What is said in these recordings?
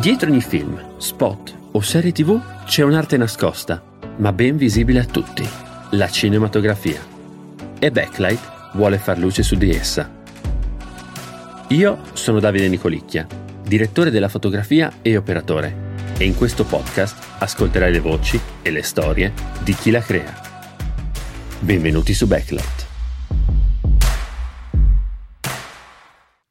Dietro ogni film, spot o serie tv c'è un'arte nascosta, ma ben visibile a tutti, la cinematografia. E Backlight vuole far luce su di essa. Io sono Davide Nicolicchia, direttore della fotografia e operatore, e in questo podcast ascolterai le voci e le storie di chi la crea. Benvenuti su Backlight.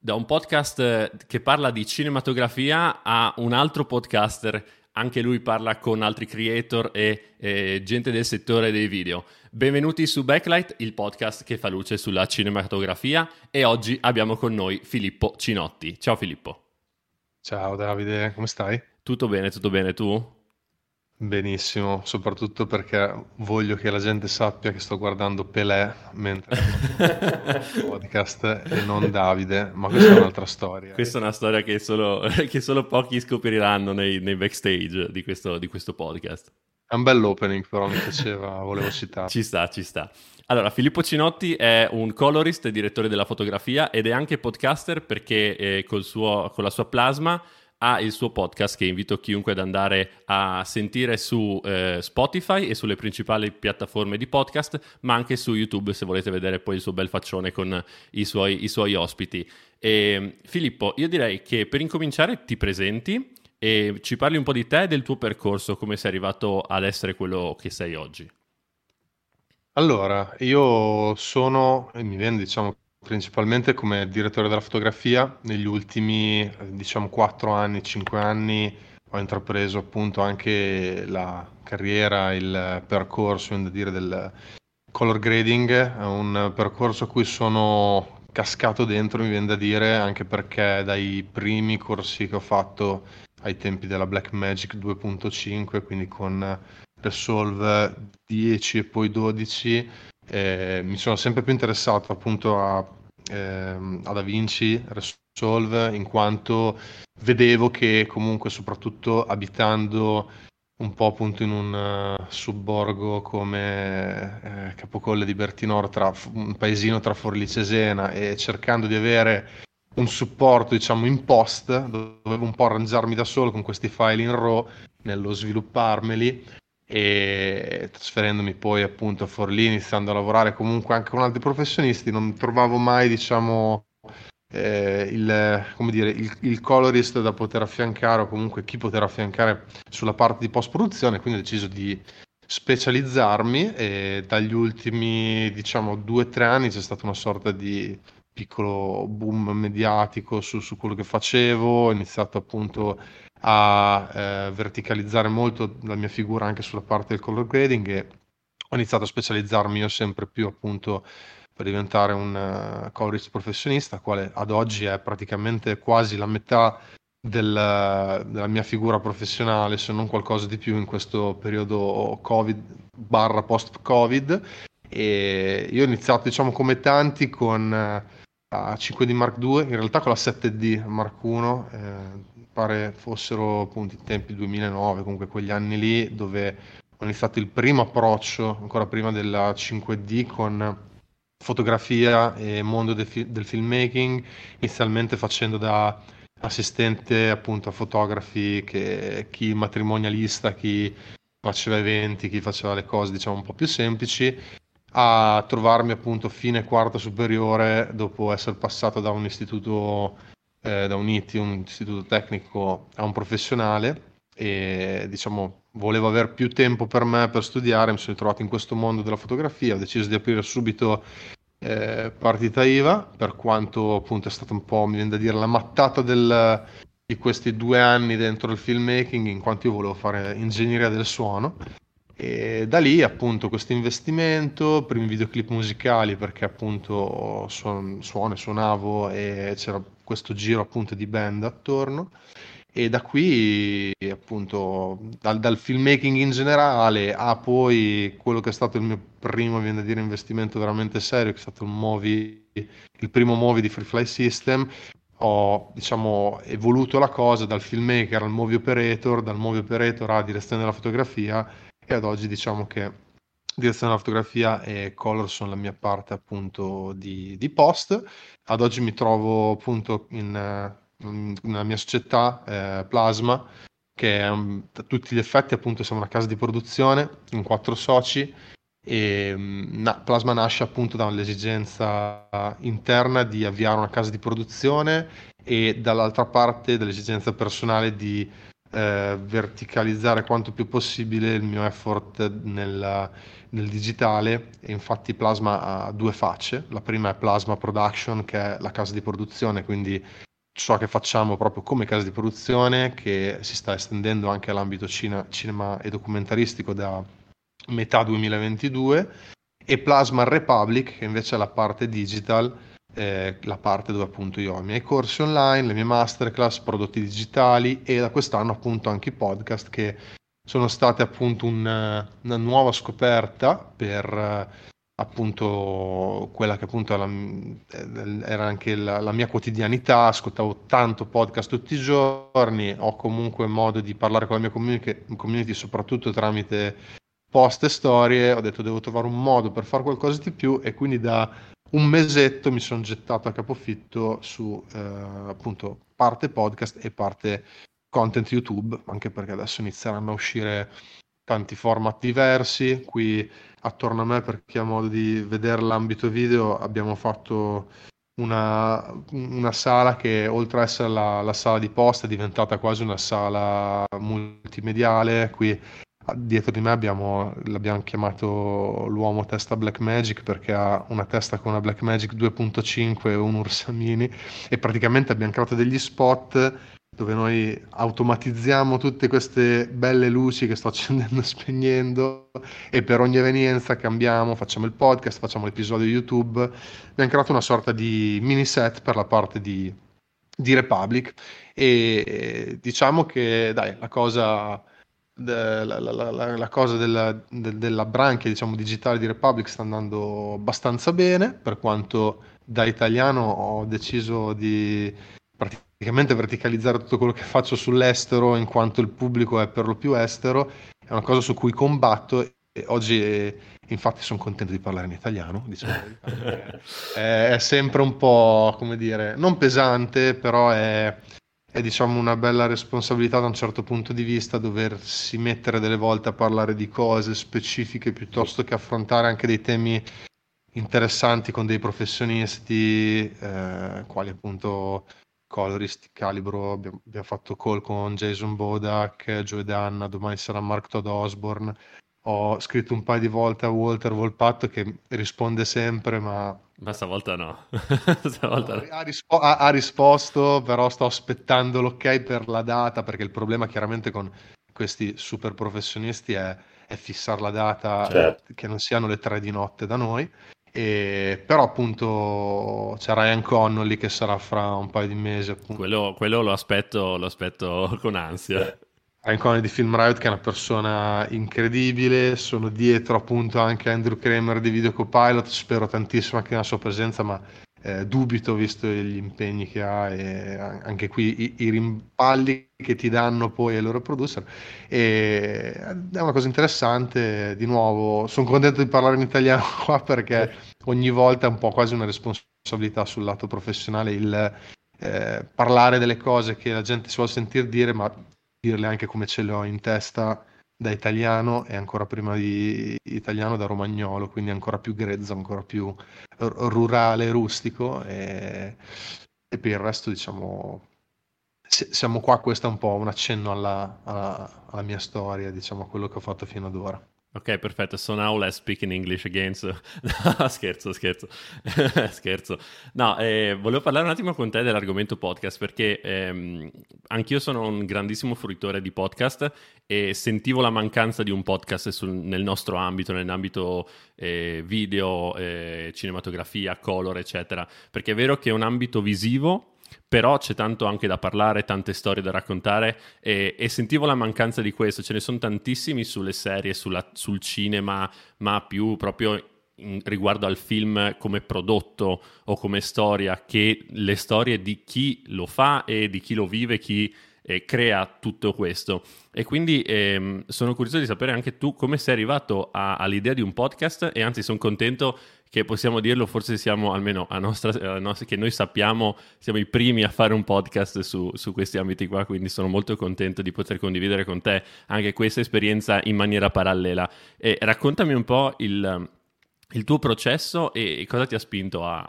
Da un podcast eh, che parla di cinematografia a un altro podcaster, anche lui parla con altri creator e, e gente del settore dei video. Benvenuti su Backlight, il podcast che fa luce sulla cinematografia e oggi abbiamo con noi Filippo Cinotti. Ciao Filippo. Ciao Davide, come stai? Tutto bene, tutto bene, tu? Benissimo, soprattutto perché voglio che la gente sappia che sto guardando Pelé mentre podcast e non Davide, ma questa è un'altra storia. Questa è una storia che solo, che solo pochi scopriranno nei, nei backstage di questo, di questo, podcast. È un bell'opening però, mi piaceva, volevo citare. Ci sta, ci sta. Allora, Filippo Cinotti è un colorist e direttore della fotografia ed è anche podcaster perché eh, suo, con la sua plasma ha il suo podcast che invito chiunque ad andare a sentire su eh, Spotify e sulle principali piattaforme di podcast, ma anche su YouTube se volete vedere poi il suo bel faccione con i suoi, i suoi ospiti. E, Filippo, io direi che per incominciare ti presenti e ci parli un po' di te e del tuo percorso, come sei arrivato ad essere quello che sei oggi. Allora, io sono, mi viene diciamo principalmente come direttore della fotografia. Negli ultimi, diciamo, 4 anni, 5 anni ho intrapreso appunto anche la carriera, il percorso, dire, del color grading, è un percorso a cui sono cascato dentro, mi viene da dire, anche perché dai primi corsi che ho fatto ai tempi della Blackmagic 2.5, quindi con Resolve 10 e poi 12, eh, mi sono sempre più interessato appunto a, eh, a Da Vinci Resolve in quanto vedevo che comunque soprattutto abitando un po' appunto in un uh, subborgo come eh, Capocolle di Bertinoro, tra, un paesino tra Forlì Cesena e cercando di avere un supporto diciamo in post, dovevo un po' arrangiarmi da solo con questi file in RAW nello svilupparmeli e trasferendomi poi appunto a Forlì, iniziando a lavorare comunque anche con altri professionisti, non trovavo mai diciamo eh, il, come dire, il, il, colorist da poter affiancare o comunque chi poter affiancare sulla parte di post produzione, quindi ho deciso di specializzarmi e dagli ultimi diciamo due o tre anni c'è stata una sorta di piccolo boom mediatico su, su quello che facevo, ho iniziato appunto a eh, verticalizzare molto la mia figura anche sulla parte del color grading e ho iniziato a specializzarmi io sempre più appunto per diventare un uh, colorist professionista, quale ad oggi è praticamente quasi la metà del, della mia figura professionale, se non qualcosa di più in questo periodo Covid barra post-Covid. E io ho iniziato, diciamo, come tanti con la 5D Mark II, in realtà con la 7D Mark I, eh, pare fossero appunto i tempi 2009, comunque quegli anni lì dove ho iniziato il primo approccio, ancora prima della 5D, con fotografia e mondo fi- del filmmaking, inizialmente facendo da assistente appunto a fotografi, che, chi matrimonialista, chi faceva eventi, chi faceva le cose diciamo un po' più semplici, a trovarmi appunto fine quarta superiore dopo essere passato da un istituto eh, da un ITI, un istituto tecnico, a un professionale e diciamo volevo avere più tempo per me per studiare, mi sono ritrovato in questo mondo della fotografia, ho deciso di aprire subito eh, partita IVA, per quanto appunto è stata un po', mi viene da dire, la mattata del, di questi due anni dentro il filmmaking, in quanto io volevo fare ingegneria del suono. E da lì appunto questo investimento, primi videoclip musicali perché appunto suon, suono e suonavo e c'era questo giro appunto di band attorno. E da qui appunto dal, dal, filmmaking in generale a poi quello che è stato il mio primo viene da dire investimento veramente serio che è stato il movie il primo movie di Free Fly System. Ho diciamo evoluto la cosa dal filmmaker al movie operator dal movie operator a direzione della fotografia e ad oggi diciamo che direzione della fotografia e color sono la mia parte appunto di, di post. Ad oggi mi trovo appunto in, mm, nella mia società eh, Plasma, che è, um, a tutti gli effetti appunto siamo una casa di produzione in quattro soci e mm, na- Plasma nasce appunto dall'esigenza interna di avviare una casa di produzione e dall'altra parte dall'esigenza personale di eh, verticalizzare quanto più possibile il mio effort nel, nel, digitale. E infatti Plasma ha due facce, la prima è Plasma Production che è la casa di produzione, quindi ciò che facciamo proprio come casa di produzione che si sta estendendo anche all'ambito cine, cinema e documentaristico da metà 2022 e Plasma Republic che invece è la parte digital eh, la parte dove appunto io ho i miei corsi online, le mie masterclass, prodotti digitali e da quest'anno appunto anche i podcast che sono state appunto un, una nuova scoperta per appunto quella che appunto era, era anche la, la, mia quotidianità, ascoltavo tanto podcast tutti i giorni, ho comunque modo di parlare con la mia community, community soprattutto tramite post e storie, ho detto devo trovare un modo per fare qualcosa di più e quindi da un mesetto mi sono gettato a capofitto su eh, appunto parte podcast e parte content YouTube, anche perché adesso inizieranno a uscire tanti format diversi. Qui attorno a me, per chi ha modo di vedere l'ambito video, abbiamo fatto una, una sala che oltre ad essere la, la, sala di posta è diventata quasi una sala multimediale. Qui dietro di me abbiamo, l'abbiamo chiamato l'uomo testa Black Magic perché ha una testa con una Black Magic 2.5 e un Ursamini e praticamente abbiamo creato degli spot dove noi automatizziamo tutte queste belle luci che sto accendendo e spegnendo e per ogni evenienza cambiamo, facciamo il podcast, facciamo l'episodio YouTube. Abbiamo creato una sorta di mini set per la parte di, di Republic e diciamo che dai, la cosa la, la, la, la, cosa della, de, della branchia diciamo, digitale di Republic sta andando abbastanza bene, per quanto da italiano ho deciso di praticamente verticalizzare tutto quello che faccio sull'estero, in quanto il pubblico è per lo più estero, è una cosa su cui combatto e oggi infatti sono contento di parlare in italiano, diciamo, è, è sempre un po', come dire, non pesante, però è è diciamo una bella responsabilità da un certo punto di vista doversi mettere delle volte a parlare di cose specifiche piuttosto che affrontare anche dei temi interessanti con dei professionisti eh, quali appunto Colorist, Calibro, abbiamo, fatto call con Jason Bodak, Joe Danna, domani sarà Mark Todd Osborne ho scritto un paio di volte a Walter Volpatto che risponde sempre, ma... Ma stavolta no. stavolta no. Ha, rispo- ha, ha, risposto, però sto aspettando l'ok per la data, perché il problema chiaramente con questi super professionisti è, è fissare la data certo. che non siano le tre di notte da noi. E, però appunto c'è Ryan Connolly che sarà fra un paio di mesi. Quello, quello, lo, aspetto, lo aspetto con ansia. Icone di Film Riot che è una persona incredibile, sono dietro appunto anche Andrew Kramer di Video Copilot, spero tantissimo anche nella sua presenza, ma eh, dubito visto gli impegni che ha e anche qui i, i, rimpalli che ti danno poi ai loro producer. E è una cosa interessante, di nuovo sono contento di parlare in italiano qua perché ogni volta è un po' quasi una responsabilità sul lato professionale il eh, parlare delle cose che la gente si vuole sentire dire, ma dirle anche come ce le ho in testa da italiano e ancora prima di italiano da romagnolo, quindi ancora più grezzo, ancora più rurale, rustico e, e per il resto diciamo siamo qua, questo è un po' un accenno alla, alla, alla mia storia, diciamo a quello che ho fatto fino ad ora. Ok, perfetto. So now let's speak in English again. So... scherzo, scherzo. scherzo. No, eh, volevo parlare un attimo con te dell'argomento podcast perché ehm, anch'io sono un grandissimo fruitore di podcast e sentivo la mancanza di un podcast sul, nel nostro ambito, nell'ambito eh, video, eh, cinematografia, color, eccetera. Perché è vero che è un ambito visivo però c'è tanto anche da parlare, tante storie da raccontare e, e sentivo la mancanza di questo, ce ne sono tantissimi sulle serie, sulla, sul cinema, ma più proprio in, riguardo al film come prodotto o come storia, che le storie di chi lo fa e di chi lo vive, chi eh, crea tutto questo. E quindi ehm, sono curioso di sapere anche tu come sei arrivato a, all'idea di un podcast e anzi sono contento che possiamo dirlo, forse siamo almeno a nostra, a nostra, che noi sappiamo, siamo i primi a fare un podcast su, su, questi ambiti qua, quindi sono molto contento di poter condividere con te anche questa esperienza in maniera parallela. E raccontami un po' il, il tuo processo e cosa ti ha spinto a,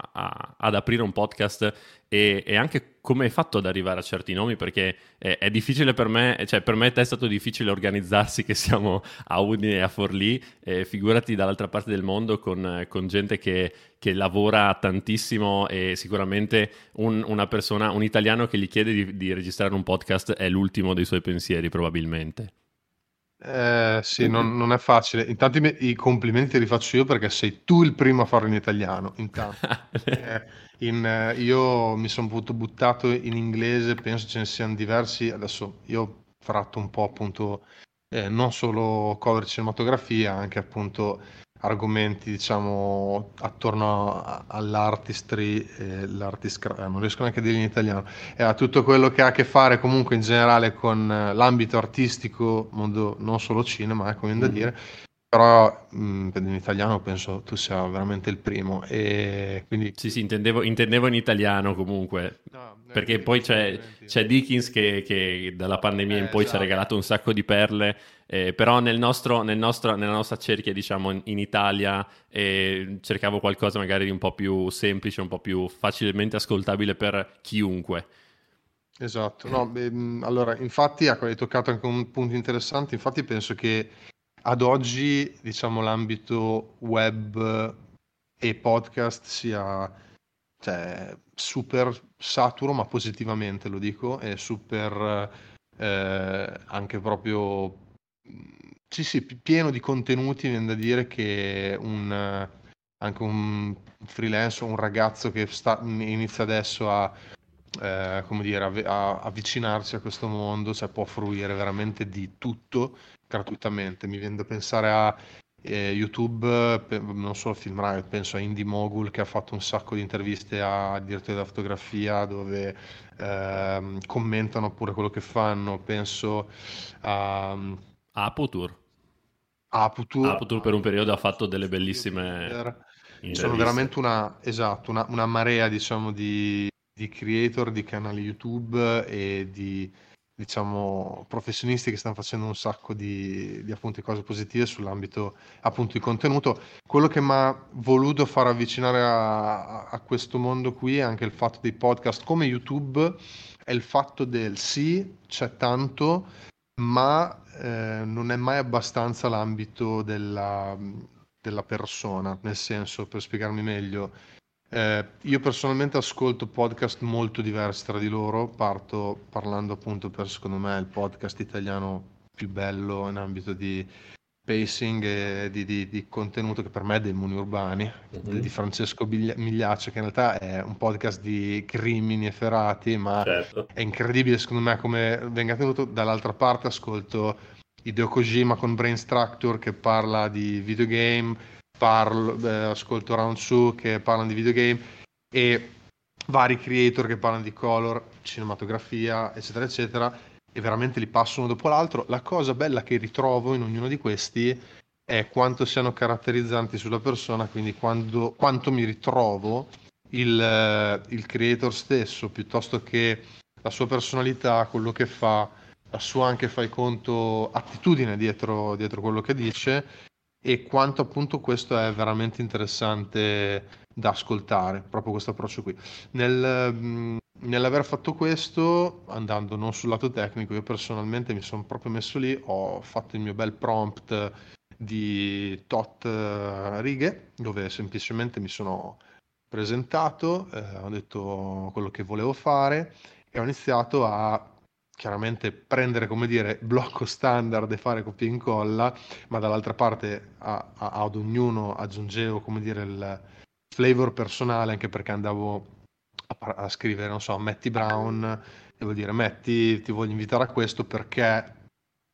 ad aprire un podcast e, e, anche come hai fatto ad arrivare a certi nomi perché è, è, difficile per me, cioè per me è stato difficile organizzarsi che siamo a Udine e a Forlì, eh, figurati dall'altra parte del mondo con, con gente che, che, lavora tantissimo e sicuramente un, una persona, un italiano che gli chiede di, di registrare un podcast è l'ultimo dei suoi pensieri probabilmente. Eh, sì, non, non è facile. Intanto i, i complimenti li faccio io perché sei tu il primo a farlo in italiano. Intanto, eh, in, eh, io mi sono buttato in inglese, penso ce ne siano diversi. Adesso io ho tratto un po' appunto eh, non solo cover cinematografia, anche appunto argomenti, diciamo, attorno all'artistry, eh, l'artist, eh, non riesco neanche a dire in italiano, e a tutto quello che ha a che fare comunque in generale con eh, l'ambito artistico, mondo non solo cinema, viene da mm. dire, però mh, mm, in italiano penso tu sia veramente il primo e quindi... Sì, sì, intendevo, intendevo in italiano comunque, no, perché poi c'è, c'è Dickens che, che, dalla pandemia eh, in poi esatto. ci ha esatto. regalato un sacco di perle, eh, però nel nostro, nel nostro, nella nostra cerchia, diciamo, in, in Italia eh, cercavo qualcosa magari di un po' più semplice, un po' più facilmente ascoltabile per chiunque. Esatto, no, beh, mm, allora infatti ecco, hai toccato anche un punto interessante, infatti penso che ad oggi, diciamo, l'ambito web e podcast sia cioè, super saturo, ma positivamente lo dico, è super eh, anche proprio sì, sì, pieno di contenuti, viene da dire che un, anche un freelance o un ragazzo che sta, inizia adesso a, eh, come dire, a, a avvicinarsi a questo mondo, cioè può fruire veramente di tutto gratuitamente. Mi viene da pensare a eh, YouTube, pe- non solo Film Riot, penso a Indie Mogul che ha fatto un sacco di interviste a direttori della fotografia dove eh, commentano pure quello che fanno. Penso a Aputur. Aputur. Aputur per un periodo ha fatto delle bellissime... Sono veramente una, esatto, una, una marea diciamo di, di creator, di canali YouTube e di diciamo, professionisti che stanno facendo un sacco di, di appunto cose positive sull'ambito appunto di contenuto. Quello che mi ha voluto far avvicinare a, a, questo mondo qui è anche il fatto dei podcast come YouTube, è il fatto del sì, c'è tanto, ma eh, non è mai abbastanza l'ambito della, della persona, nel senso, per spiegarmi meglio, eh, io personalmente ascolto podcast molto diversi tra di loro, parto parlando appunto per secondo me il podcast italiano più bello in ambito di pacing e di, di, di contenuto che per me è Demoni Urbani, mm-hmm. di Francesco Migliaccio, che in realtà è un podcast di crimini efferati, ma certo. è incredibile secondo me come venga tenuto. Dall'altra parte ascolto Hideo Kojima con Brain Structure che parla di videogame, parlo, eh, ascolto Round 2 che parlano di videogame e vari creator che parlano di color, cinematografia, eccetera, eccetera, e veramente li passo uno dopo l'altro. La cosa bella che ritrovo in ognuno di questi è quanto siano caratterizzanti sulla persona, quindi quando, quanto mi ritrovo il, eh, il creator stesso, piuttosto che la sua personalità, quello che fa, la sua anche fai conto attitudine dietro, dietro quello che dice e quanto appunto questo è veramente interessante da ascoltare, proprio questo approccio qui. Nel, mh, nell'aver fatto questo, andando non sul lato tecnico, io personalmente mi sono proprio messo lì, ho fatto il mio bel prompt di tot uh, righe, dove semplicemente mi sono presentato, eh, ho detto quello che volevo fare e ho iniziato a chiaramente prendere come dire blocco standard e fare copia e incolla, ma dall'altra parte a, a, ad ognuno aggiungevo come dire il flavor personale anche perché andavo a, a scrivere, non so, Matty Brown, devo dire Matty ti voglio invitare a questo perché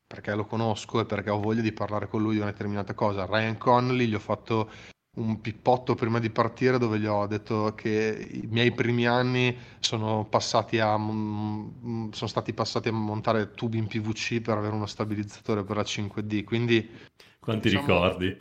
perché lo conosco e perché ho voglia di parlare con lui di una determinata cosa. Ryan Connolly gli ho fatto un pippotto prima di partire dove gli ho detto che i miei primi anni sono, passati a, sono stati passati a montare tubi in PVC per avere uno stabilizzatore per la 5D. Quindi, Quanti diciamo, ricordi?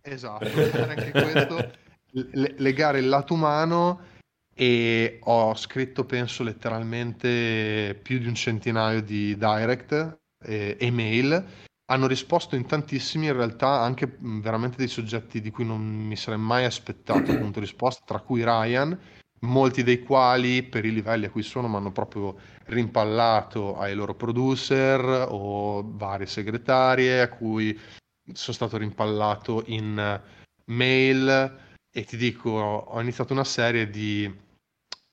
Esatto, anche questo legare il lato umano e ho scritto penso letteralmente più di un centinaio di direct e email hanno risposto in tantissimi in realtà anche veramente dei soggetti di cui non mi sarei mai aspettato appunto risposta tra cui Ryan molti dei quali per i livelli a cui sono mi hanno proprio rimpallato ai loro producer o varie segretarie a cui sono stato rimpallato in mail. E ti dico ho iniziato una serie di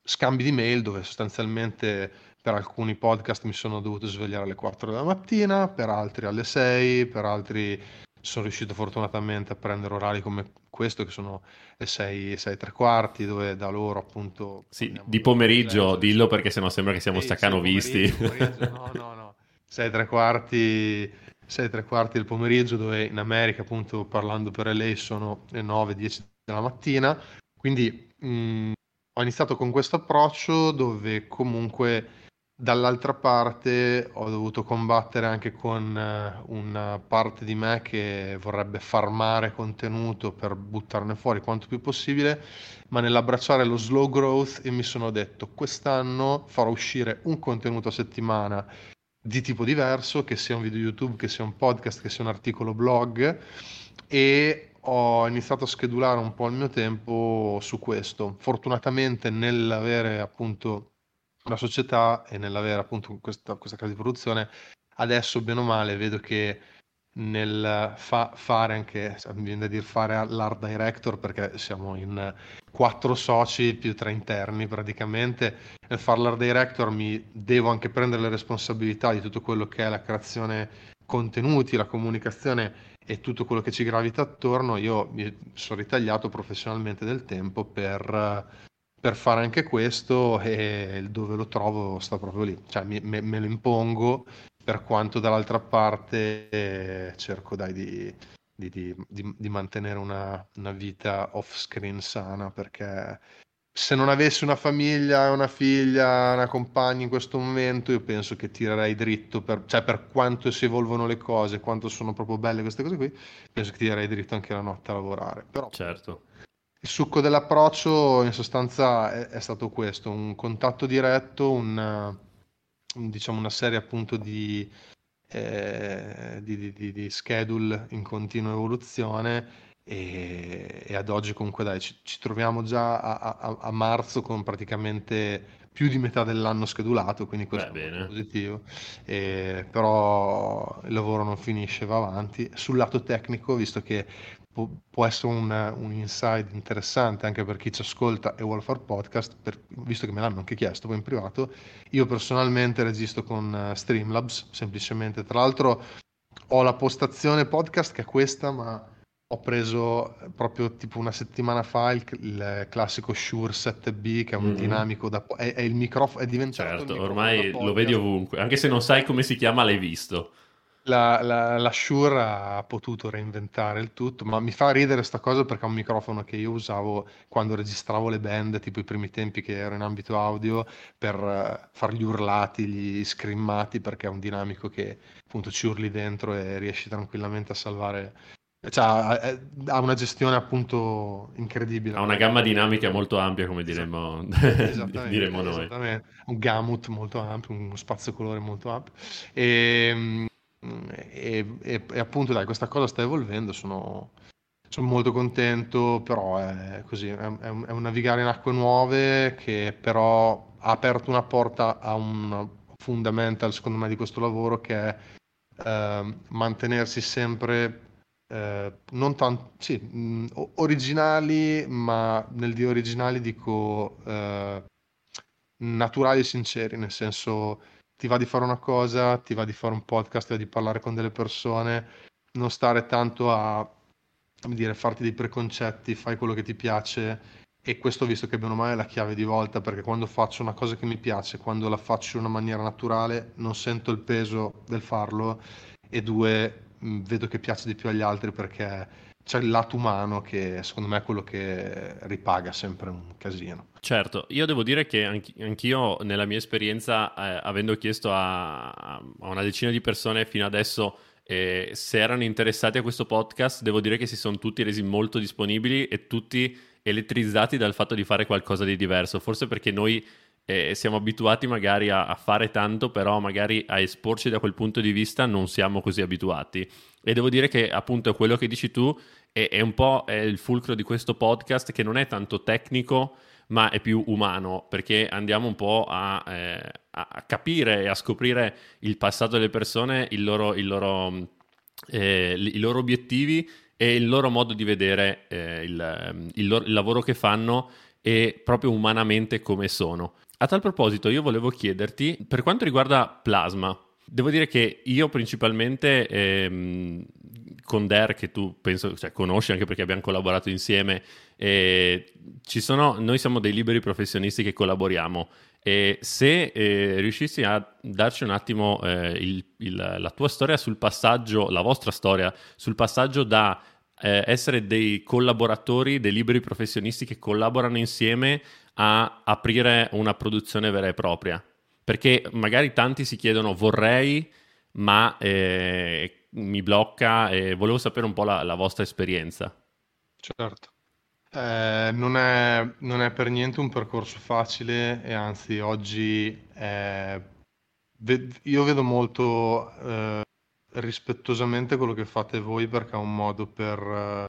scambi di mail dove sostanzialmente per alcuni podcast mi sono dovuto svegliare alle 4 della mattina, per altri alle 6, per altri sono riuscito fortunatamente a prendere orari come questo che sono le 6, 6 tre quarti dove da loro appunto... Sì, di pomeriggio dillo perché sennò sembra che siamo sì, staccanovisti. Sì, no, no, no. 6 tre quarti 6 tre quarti del pomeriggio dove in America appunto parlando per lei sono le 9 10 della mattina quindi mh, mm, ho iniziato con questo approccio dove comunque dall'altra parte ho dovuto combattere anche con eh, una parte di me che vorrebbe farmare contenuto per buttarne fuori quanto più possibile, ma nell'abbracciare lo slow growth e mi sono detto quest'anno farò uscire un contenuto a settimana di tipo diverso, che sia un video YouTube, che sia un podcast, che sia un articolo blog e ho iniziato a schedulare un po' il mio tempo su questo. Fortunatamente nell'avere appunto la società e nell'avere appunto questa, questa casa di produzione, adesso bene o male vedo che nel fa- fare anche, mi viene da dire fare l'art director perché siamo in quattro soci più tre interni praticamente, nel fare l'art director mi devo anche prendere le responsabilità di tutto quello che è la creazione contenuti, la comunicazione e tutto quello che ci gravita attorno, io mi sono ritagliato professionalmente del tempo per, per fare anche questo e dove lo trovo sta proprio lì, cioè mi, me, me, lo impongo per quanto dall'altra parte eh, cerco dai di, di, di, di mantenere una, una vita off screen sana perché se non avessi una famiglia, una figlia, una compagna in questo momento, io penso che tirerei dritto, per, cioè per quanto si evolvono le cose, quanto sono proprio belle queste cose qui, penso che tirerei dritto anche la notte a lavorare. Però certo. Il succo dell'approccio in sostanza è, è stato questo, un contatto diretto, un, diciamo una serie appunto di, eh, di, di, di schedule in continua evoluzione e, e ad oggi comunque dai, ci, ci troviamo già a, a, a, marzo con praticamente più di metà dell'anno schedulato, quindi questo Beh, è positivo. E, però il lavoro non finisce, va avanti. Sul lato tecnico, visto che può, può essere un, un, insight interessante anche per chi ci ascolta e vuole fare podcast, per, visto che me l'hanno anche chiesto poi in privato, io personalmente registro con Streamlabs, semplicemente. Tra l'altro ho la postazione podcast che è questa, ma ho preso proprio tipo una settimana fa il, il classico Shure 7B che è un mm-hmm. dinamico da è, è, il microfono è diventato certo ormai lo vedi ovunque anche se non sai come si chiama l'hai visto la, la, la, Shure ha potuto reinventare il tutto ma mi fa ridere sta cosa perché è un microfono che io usavo quando registravo le band tipo i primi tempi che ero in ambito audio per uh, far gli urlati gli scrimmati perché è un dinamico che appunto ci urli dentro e riesci tranquillamente a salvare cioè, ha una gestione appunto incredibile. Ha una gamma dinamica molto ampia, come diremmo, esattamente, diremmo noi. Esattamente. Un gamut molto ampio, uno spazio colore molto ampio. E, e, e, e, appunto, dai, questa cosa sta evolvendo. Sono, sono molto contento, però è così, è, è, un, navigare in acque nuove che però ha aperto una porta a un fundamental, secondo me, di questo lavoro che è eh, mantenersi sempre eh, non tanto, sì, mh, originali, ma nel dire originali dico eh, naturali e sinceri, nel senso ti va di fare una cosa, ti va di fare un podcast, ti va di parlare con delle persone, non stare tanto a come dire, farti dei preconcetti, fai quello che ti piace e questo visto che bene o male è la chiave di volta perché quando faccio una cosa che mi piace, quando la faccio in una maniera naturale, non sento il peso del farlo e due Mm, vedo che piace di più agli altri perché c'è il lato umano che secondo me è quello che ripaga sempre un casino. Certo, io devo dire che anch- anch'io nella mia esperienza, eh, avendo chiesto a, a, una decina di persone fino adesso eh, se erano interessati a questo podcast, devo dire che si sono tutti resi molto disponibili e tutti elettrizzati dal fatto di fare qualcosa di diverso, forse perché noi eh, siamo abituati magari a, a, fare tanto, però magari a esporci da quel punto di vista non siamo così abituati. E devo dire che appunto quello che dici tu è, è un po' è il fulcro di questo podcast che non è tanto tecnico, ma è più umano, perché andiamo un po' a, eh, a capire e a scoprire il passato delle persone, il loro, il loro, eh, i loro obiettivi e il loro modo di vedere eh, il, il, loro, il lavoro che fanno e proprio umanamente come sono. A tal proposito, io volevo chiederti, per quanto riguarda Plasma, devo dire che io principalmente ehm, con Der, che tu penso, cioè, conosci anche perché abbiamo collaborato insieme, eh, sono, noi siamo dei liberi professionisti che collaboriamo. E se eh, riuscissi a darci un attimo eh, il, il, la tua storia sul passaggio, la vostra storia sul passaggio da eh, essere dei collaboratori, dei liberi professionisti che collaborano insieme a aprire una produzione vera e propria. Perché magari tanti si chiedono vorrei, ma eh, mi blocca e volevo sapere un po' la, la vostra esperienza. Certo. Eh, non, è, non, è, per niente un percorso facile e anzi oggi è, io vedo molto eh, rispettosamente quello che fate voi perché è un modo per eh,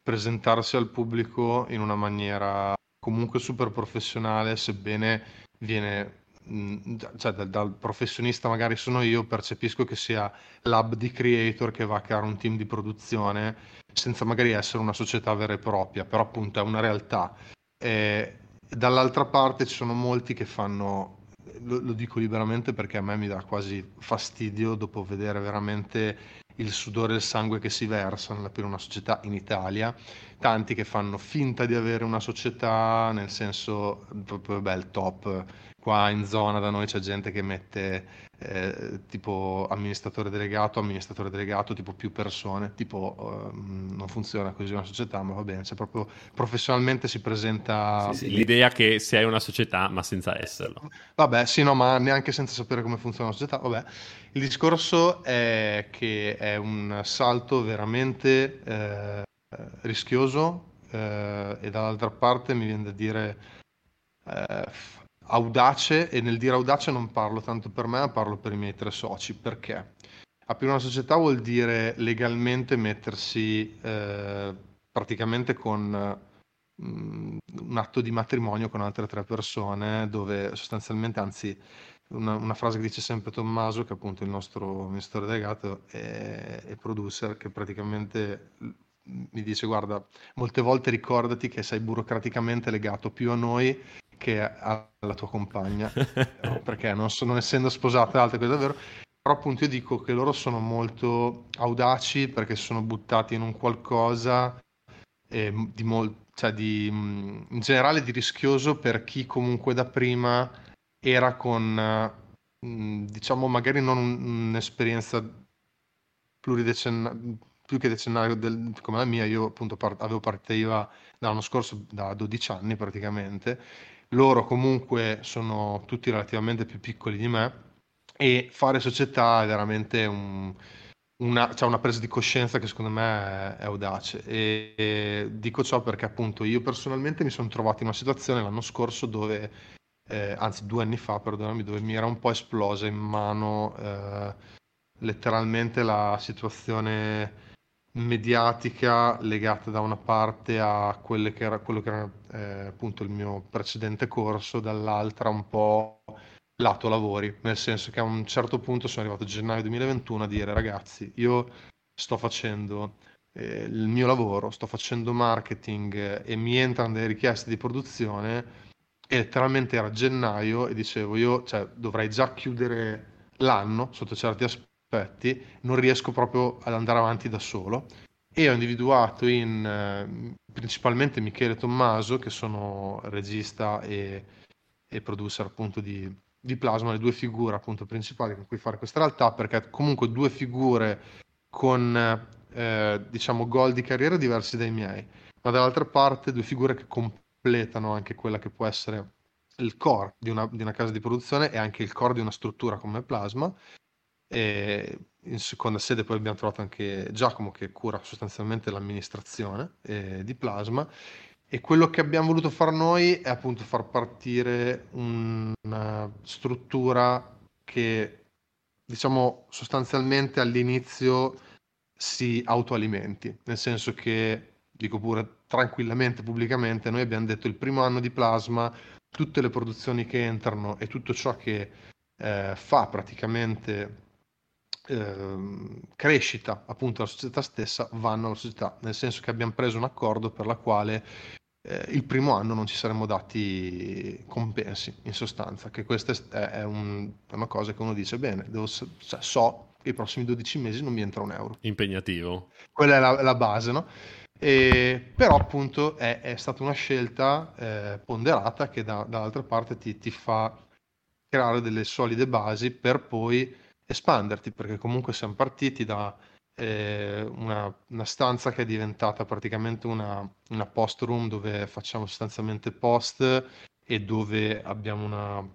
presentarsi al pubblico in una maniera comunque super professionale, sebbene viene Mm, cioè dal, dal, professionista magari sono io, percepisco che sia l'hub di creator che va a creare un team di produzione senza magari essere una società vera e propria, però appunto è una realtà. E dall'altra parte ci sono molti che fanno, lo, lo dico liberamente perché a me mi dà quasi fastidio dopo vedere veramente il sudore e il sangue che si versano per una società in Italia, tanti che fanno finta di avere una società, nel senso, proprio beh, il top qua in zona da noi c'è gente che mette eh, tipo amministratore delegato, amministratore delegato, tipo più persone, tipo eh, non funziona così una società, ma va bene, cioè proprio professionalmente si presenta... Sì, sì, l'idea che sei una società ma senza esserlo. Vabbè, sì, no, ma neanche senza sapere come funziona una società, vabbè. Il discorso è che è un salto veramente eh, rischioso eh, e dall'altra parte mi viene da dire eh, audace e nel dire audace non parlo tanto per me, ma parlo per i miei tre soci. Perché? Aprire una società vuol dire legalmente mettersi eh, praticamente con mm, un atto di matrimonio con altre tre persone dove sostanzialmente, anzi, una, una, frase che dice sempre Tommaso, che è appunto il nostro ministro delegato e, e producer, che praticamente mi dice guarda, molte volte ricordati che sei burocraticamente legato più a noi che alla tua compagna, perché? Non, so, non essendo sposata altre cose davvero, però appunto io dico che loro sono molto audaci perché sono buttati in un qualcosa eh, di, mol- cioè di in generale di rischioso per chi comunque da prima era con diciamo magari non un'esperienza pluridecennale più che decennale del, come la mia, io appunto par- avevo partita l'anno scorso da 12 anni praticamente. Loro comunque sono tutti relativamente più piccoli di me e fare società è veramente un, una, cioè una, presa di coscienza che secondo me è, è audace. E, e, dico ciò perché appunto io personalmente mi sono trovato in una situazione l'anno scorso dove, eh, anzi due anni fa, perdonami, dove mi era un po' esplosa in mano eh, letteralmente la situazione mediatica legata da una parte a che era, quello che era eh, appunto il mio precedente corso, dall'altra un po' lato lavori, nel senso che a un certo punto sono arrivato a gennaio 2021 a dire ragazzi, io sto facendo eh, il mio lavoro, sto facendo marketing eh, e mi entrano delle richieste di produzione e letteralmente era gennaio e dicevo io cioè, dovrei già chiudere l'anno sotto certi aspetti non riesco proprio ad andare avanti da solo e ho individuato in eh, principalmente Michele Tommaso, che sono regista e, e producer appunto di, di, Plasma, le due figure appunto principali con cui fare questa realtà, perché comunque due figure con eh, diciamo goal di carriera diversi dai miei, ma dall'altra parte due figure che completano anche quella che può essere il core di una, di una casa di produzione e anche il core di una struttura come Plasma. E in seconda sede poi abbiamo trovato anche Giacomo che cura sostanzialmente l'amministrazione eh, di Plasma. E quello che abbiamo voluto fare noi è appunto far partire una struttura che, diciamo, sostanzialmente all'inizio si autoalimenti, nel senso che, dico pure tranquillamente, pubblicamente, noi abbiamo detto il primo anno di Plasma, tutte le produzioni che entrano e tutto ciò che eh, fa praticamente eh, crescita appunto la società stessa vanno alla società, nel senso che abbiamo preso un accordo per la quale eh, il primo anno non ci saremmo dati compensi, in sostanza, che questa è, è, un, è una cosa che uno dice, bene, devo, cioè, so che i prossimi 12 mesi non mi entra un euro. Impegnativo. Quella è la, la base, no? E, però appunto è, è, stata una scelta eh, ponderata che da, dall'altra parte ti, ti, fa creare delle solide basi per poi espanderti, perché comunque siamo partiti da eh, una, una, stanza che è diventata praticamente una, una post room dove facciamo sostanzialmente post e dove abbiamo una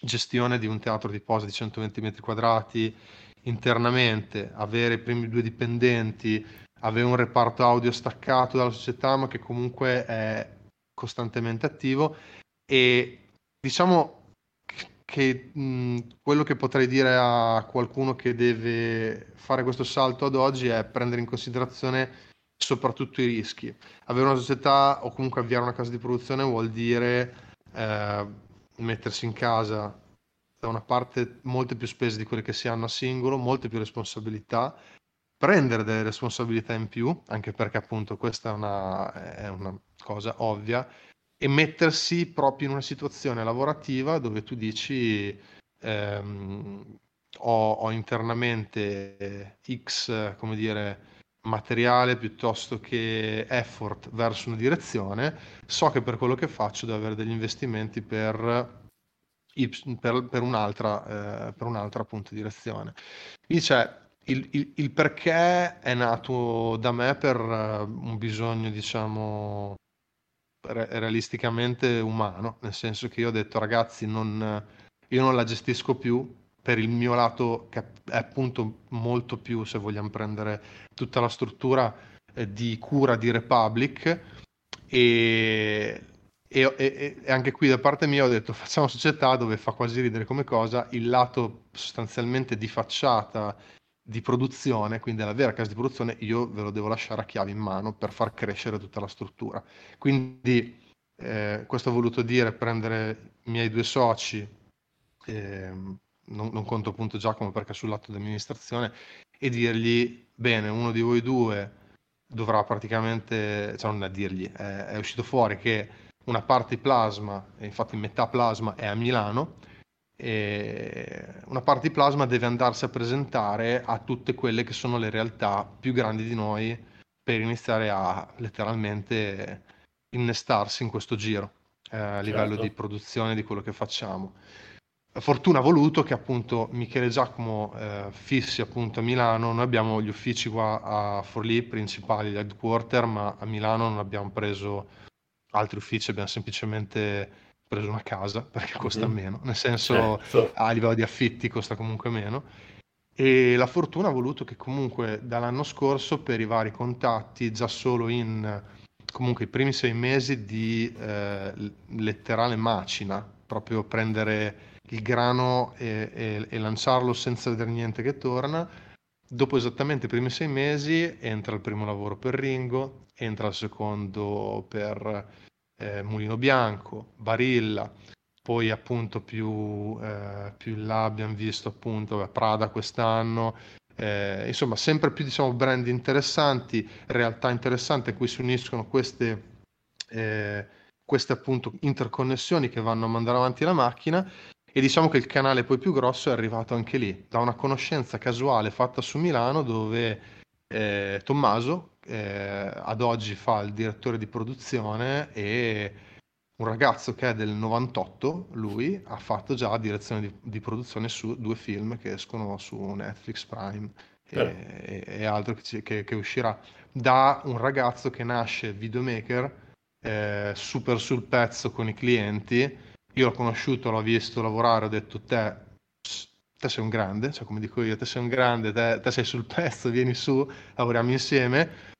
gestione di un teatro di posa di 120 metri quadrati internamente, avere i primi due dipendenti, avere un reparto audio staccato dalla società ma che comunque è costantemente attivo e diciamo che mh, quello che potrei dire a qualcuno che deve fare questo salto ad oggi è prendere in considerazione soprattutto i rischi. Avere una società o comunque avviare una casa di produzione vuol dire eh, mettersi in casa da una parte molte più spese di quelle che si hanno a singolo, molte più responsabilità, prendere delle responsabilità in più, anche perché appunto questa è una, è una cosa ovvia, e mettersi proprio in una situazione lavorativa dove tu dici ehm, ho, ho, internamente X, come dire, materiale piuttosto che effort verso una direzione, so che per quello che faccio devo avere degli investimenti per, per, per un'altra, eh, per un'altra appunto direzione. Quindi c'è il, il, il, perché è nato da me per uh, un bisogno, diciamo, realisticamente umano, nel senso che io ho detto ragazzi, non, io non la gestisco più per il mio lato che è appunto molto più, se vogliamo prendere tutta la struttura eh, di cura di Republic e, e, e, anche qui da parte mia ho detto facciamo società dove fa quasi ridere come cosa il lato sostanzialmente di facciata di produzione, quindi la vera casa di produzione, io ve lo devo lasciare a chiave in mano per far crescere tutta la struttura. Quindi eh, questo ho voluto dire prendere i miei due soci, eh, non, non, conto appunto Giacomo perché è sull'atto di amministrazione, e dirgli, bene, uno di voi due dovrà praticamente, cioè non è dirgli, è, è uscito fuori che una parte plasma, infatti metà plasma è a Milano, una parte di plasma deve andarsi a presentare a tutte quelle che sono le realtà più grandi di noi per iniziare a letteralmente innestarsi in questo giro eh, a livello certo. di produzione di quello che facciamo. Fortuna ha voluto che appunto Michele Giacomo eh, fissi appunto a Milano, noi abbiamo gli uffici qua a Forlì principali, l'headquarter, ma a Milano non abbiamo preso altri uffici, abbiamo semplicemente preso una casa perché costa mm-hmm. meno, nel senso certo. a livello di affitti costa comunque meno. E la fortuna ha voluto che comunque dall'anno scorso per i vari contatti, già solo in comunque i primi sei mesi di eh, letterale macina, proprio prendere il grano e, e, e lanciarlo senza vedere niente che torna, dopo esattamente i primi sei mesi entra il primo lavoro per Ringo, entra il secondo per eh, Mulino Bianco, Barilla, poi appunto più, eh, più in là abbiamo visto appunto Prada quest'anno, eh, insomma sempre più diciamo brand interessanti, realtà interessanti a cui si uniscono queste, eh, queste appunto interconnessioni che vanno a mandare avanti la macchina e diciamo che il canale poi più grosso è arrivato anche lì, da una conoscenza casuale fatta su Milano dove eh, Tommaso, eh, ad oggi fa il direttore di produzione e un ragazzo che è del 98, lui ha fatto già direzione di, di produzione su due film che escono su Netflix Prime e, e, e altro che, che, che, uscirà. Da un ragazzo che nasce videomaker, eh, super sul pezzo con i clienti. Io l'ho conosciuto, l'ho visto lavorare, ho detto te, te sei un grande, cioè come dico io, te sei un grande, te, te sei sul pezzo, vieni su, lavoriamo insieme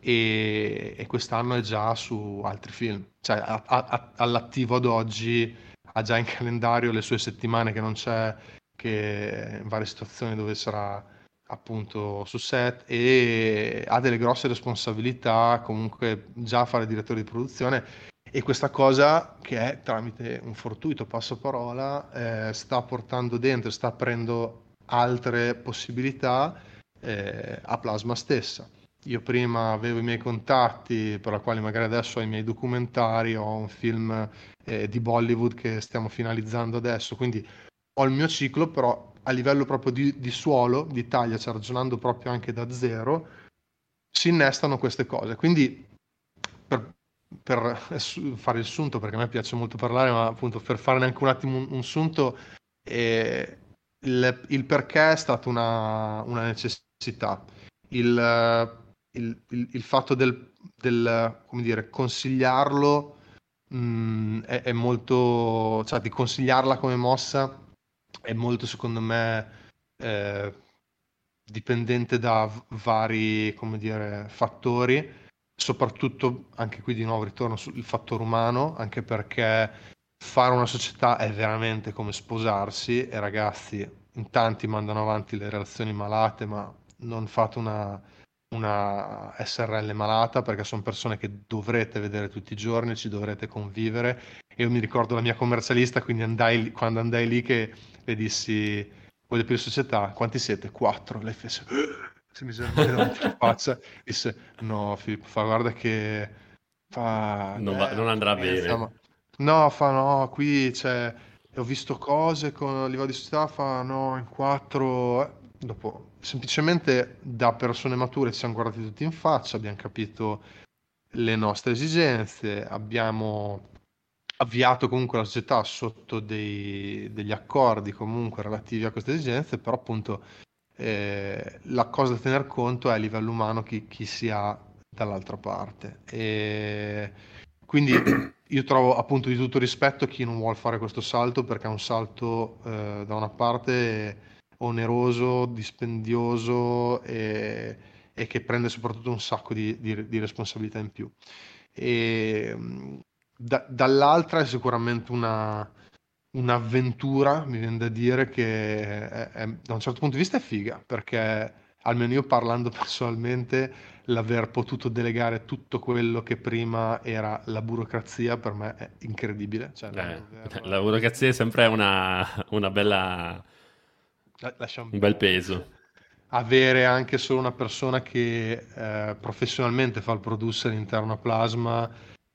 e, e quest'anno è già su altri film, cioè a, a, all'attivo ad oggi ha già in calendario le sue settimane che non c'è, che in varie situazioni dove sarà appunto su set e ha delle grosse responsabilità comunque già fare direttore di produzione e questa cosa che è tramite un fortuito passaparola eh, sta portando dentro, sta aprendo altre possibilità eh, a Plasma stessa. Io prima avevo i miei contatti, per la quale magari adesso ho i miei documentari, ho un film eh, di Bollywood che stiamo finalizzando adesso, quindi ho il mio ciclo, però a livello proprio di, di suolo, di taglia, cioè ragionando proprio anche da zero, si innestano queste cose. Quindi per, per fare il sunto, perché a me piace molto parlare, ma appunto per fare anche un attimo un, un sunto, eh, il, il, perché è stata una, una necessità. Il, il, il, il fatto del, del, dire, consigliarlo mh, mm, è, è, molto, cioè di consigliarla come mossa è molto secondo me eh, dipendente da vari, dire, fattori, soprattutto anche qui di nuovo ritorno sul fattore umano, anche perché fare una società è veramente come sposarsi e ragazzi in tanti mandano avanti le relazioni malate, ma non fate una una SRL malata perché sono persone che dovrete vedere tutti i giorni, ci dovrete convivere. Io mi ricordo la mia commercialista, quindi andai, quando andai lì che le dissi voglio più società, quanti siete? Quattro. Lei fece, si mise davanti la faccia, disse no Filippo, fa guarda che fa... Non, va, non andrà bene. Ma... No, fa no, qui c'è... Ho visto cose con a livello di società, fa no, in quattro... Eh, dopo semplicemente da persone mature ci siamo guardati tutti in faccia, abbiamo capito le nostre esigenze, abbiamo avviato comunque la società sotto dei, degli accordi comunque relativi a queste esigenze, però appunto eh, la cosa da tener conto è a livello umano chi, chi si ha dall'altra parte. E quindi io trovo appunto di tutto rispetto chi non vuole fare questo salto perché è un salto eh, da una parte oneroso, dispendioso e, e, che prende soprattutto un sacco di, di, di responsabilità in più. E, da, dall'altra è sicuramente una, un'avventura, mi viene da dire, che è, è, da un certo punto di vista è figa, perché almeno io parlando personalmente, l'aver potuto delegare tutto quello che prima era la burocrazia per me è incredibile. Cioè, eh, la burocrazia è sempre una, una bella Lasciamo un bel peso. Avere anche solo una persona che eh, professionalmente fa il producer all'interno a Plasma,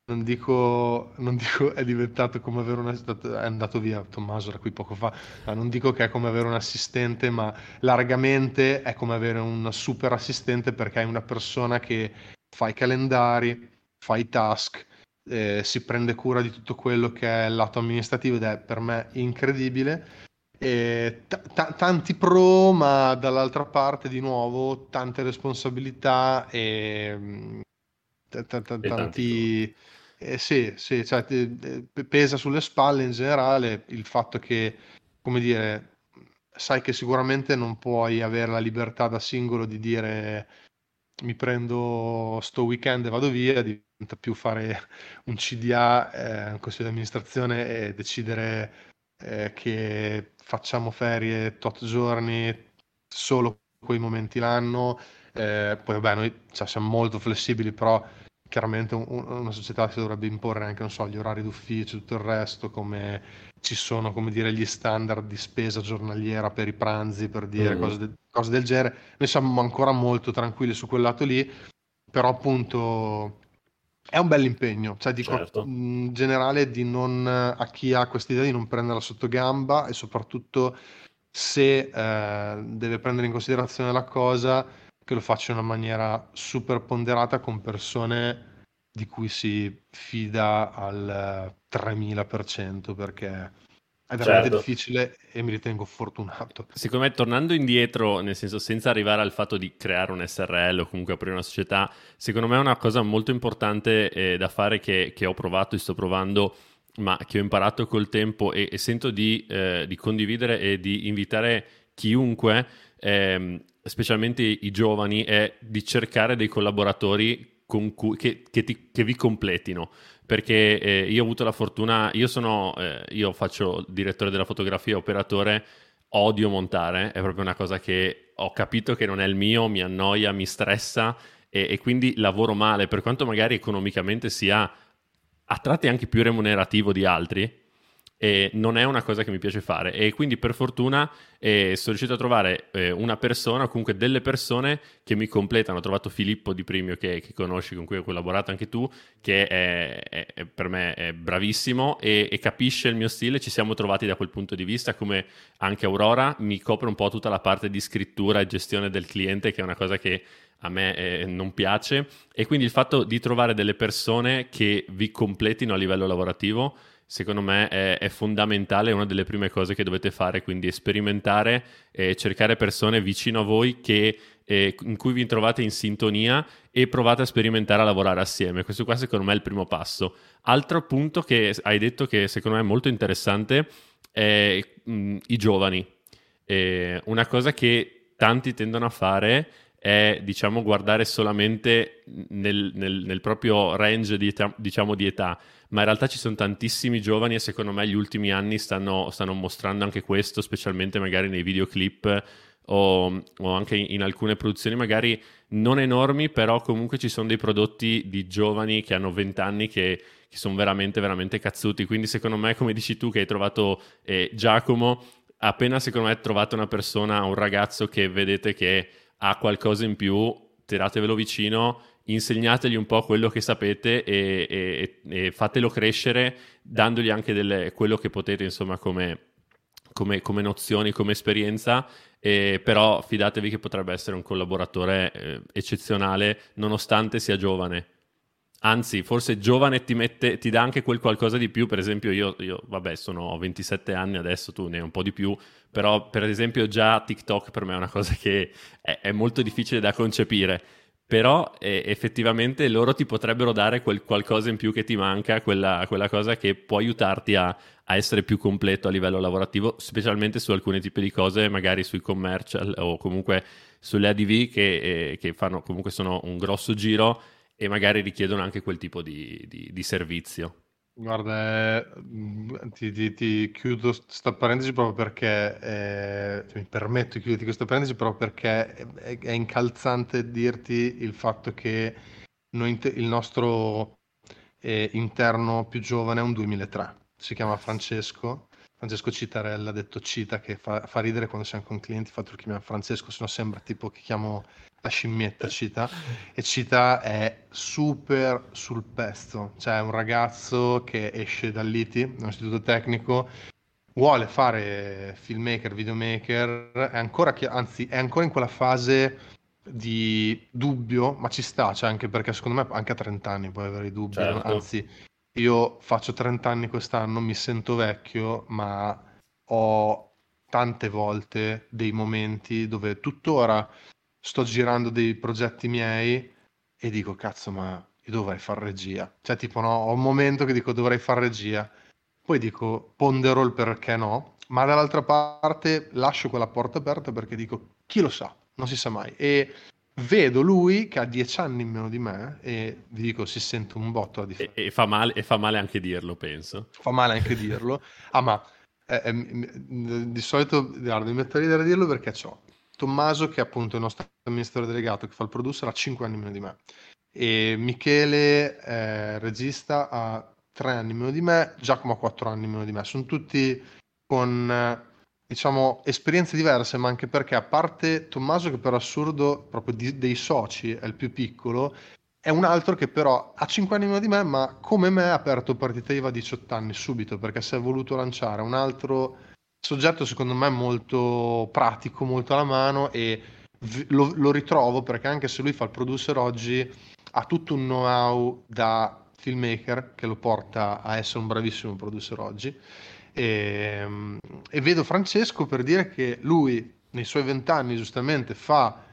non dico, non dico è diventato come avere un è andato via Tommaso da qui poco fa, non dico che è come avere un assistente, ma largamente è come avere un super assistente perché è una persona che fa i calendari, fa i task, eh, si prende cura di tutto quello che è il lato amministrativo ed è per me incredibile eh, t- tanti pro, ma dall'altra parte di nuovo tante responsabilità e mm, t- t- tanti... Eh, sì, sì, cioè, pesa sulle spalle in generale il fatto che, come dire, sai che sicuramente non puoi avere la libertà da singolo di dire mi prendo sto weekend e vado via, diventa più fare un CDA, eh, un consiglio di amministrazione e decidere eh, che facciamo ferie tot giorni, solo quei momenti l'anno. Eh, poi vabbè, noi cioè, siamo molto flessibili, però chiaramente un, una società si dovrebbe imporre anche, non so, gli orari d'ufficio, tutto il resto, come ci sono, come dire, gli standard di spesa giornaliera per i pranzi, per dire mm. cose, de- cose del genere. Noi siamo ancora molto tranquilli su quel lato lì, però appunto è un bel impegno, cioè dico certo. in generale di non, a chi ha questa idea di non prenderla sotto gamba e soprattutto se eh, deve prendere in considerazione la cosa che lo faccia in una maniera super ponderata con persone di cui si fida al 3000% perché è veramente certo. difficile e mi ritengo fortunato. Secondo me, tornando indietro, nel senso senza arrivare al fatto di creare un SRL o comunque aprire una società, secondo me è una cosa molto importante eh, da fare che, che, ho provato e sto provando, ma che ho imparato col tempo e, e sento di, eh, di, condividere e di invitare chiunque, ehm, specialmente i giovani, è di cercare dei collaboratori cui, che, che, ti, che, vi completino. Perché eh, io ho avuto la fortuna, io sono, eh, io faccio direttore della fotografia, operatore, odio montare, è proprio una cosa che ho capito che non è il mio, mi annoia, mi stressa e, e quindi lavoro male, per quanto magari economicamente sia a tratti anche più remunerativo di altri e non è una cosa che mi piace fare. E quindi per fortuna eh, sono riuscito a trovare eh, una persona o comunque delle persone che mi completano. Ho trovato Filippo Di Primio che, che conosci con cui hai collaborato anche tu che è, è per me è bravissimo e, e, capisce il mio stile. Ci siamo trovati da quel punto di vista come anche Aurora. Mi copre un po' tutta la parte di scrittura e gestione del cliente che è una cosa che a me eh, non piace. E quindi il fatto di trovare delle persone che vi completino a livello lavorativo secondo me è, è, fondamentale, è una delle prime cose che dovete fare, quindi sperimentare e cercare persone vicino a voi che, eh, in cui vi trovate in sintonia e provate a sperimentare a lavorare assieme. Questo qua secondo me è il primo passo. Altro punto che hai detto che secondo me è molto interessante è mh, i giovani. Eh, una cosa che tanti tendono a fare è diciamo guardare solamente nel, nel, nel proprio range di età, diciamo, di età, ma in realtà ci sono tantissimi giovani e secondo me gli ultimi anni stanno, stanno mostrando anche questo, specialmente magari nei videoclip o, o, anche in alcune produzioni magari non enormi, però comunque ci sono dei prodotti di giovani che hanno 20 anni che, che sono veramente, veramente cazzuti. Quindi secondo me, come dici tu che hai trovato eh, Giacomo, appena secondo me trovate una persona, un ragazzo che vedete che ha qualcosa in più, tiratevelo vicino, insegnategli un po' quello che sapete e, e, e fatelo crescere dandogli anche delle, quello che potete, insomma, come, come, come nozioni, come esperienza, eh, però fidatevi che potrebbe essere un collaboratore eh, eccezionale nonostante sia giovane. Anzi, forse giovane ti, mette, ti dà anche quel qualcosa di più. Per esempio, io, io, vabbè, sono 27 anni adesso, tu ne hai un po' di più. Però, per esempio, già TikTok per me è una cosa che è, è molto difficile da concepire. Però eh, effettivamente loro ti potrebbero dare quel qualcosa in più che ti manca, quella, quella cosa che può aiutarti a, a, essere più completo a livello lavorativo, specialmente su alcuni tipi di cose, magari sui commercial o comunque sulle ADV che, eh, che fanno comunque sono un grosso giro e magari richiedono anche quel tipo di, di, di servizio. Guarda, eh, ti, ti, ti, chiudo questa parentesi proprio perché, eh, cioè, mi permetto di chiuderti questa parentesi proprio perché è, è incalzante dirti il fatto che noi, il nostro eh, interno più giovane è un 2003, si chiama Francesco, Francesco Citarella, detto Cita, che fa, fa ridere quando siamo con clienti, fatto che chiama Francesco, se no sembra tipo che chiamo la scimmietta Cita e Cita è super sul pezzo, cioè è un ragazzo che esce dall'ITI, un istituto tecnico, vuole fare filmmaker, videomaker, è ancora, anzi è ancora in quella fase di dubbio, ma ci sta, cioè anche perché secondo me anche a 30 anni puoi avere i dubbi, certo. anzi io faccio 30 anni quest'anno, mi sento vecchio, ma ho tante volte dei momenti dove tuttora sto girando dei progetti miei e dico, cazzo, ma io dovrei fare regia. Cioè, tipo, no, ho un momento che dico dovrei fare regia, poi dico pondero il perché no, ma dall'altra parte lascio quella porta aperta perché dico, chi lo sa, non si sa mai. E vedo lui che ha dieci anni in meno di me e vi dico, si sente un botto la differenza. E, e, fa, male, e fa male anche dirlo, penso. Fa male anche dirlo. Ah, ma eh, eh, di solito, guarda, mi metto a ridere a dirlo perché ho Tommaso, che è appunto il nostro amministratore delegato, che fa il producer, ha 5 anni meno di me. E Michele, eh, regista, ha 3 anni meno di me, Giacomo ha 4 anni meno di me. Sono tutti con, diciamo, esperienze diverse, ma anche perché, a parte Tommaso, che per assurdo, proprio di, dei soci, è il più piccolo, è un altro che però ha 5 anni meno di me, ma come me ha aperto partita IVA a 18 anni subito, perché si è voluto lanciare. Un altro soggetto secondo me molto pratico, molto alla mano e lo, lo, ritrovo perché anche se lui fa il producer oggi ha tutto un know-how da filmmaker che lo porta a essere un bravissimo producer oggi e, e vedo Francesco per dire che lui nei suoi vent'anni giustamente fa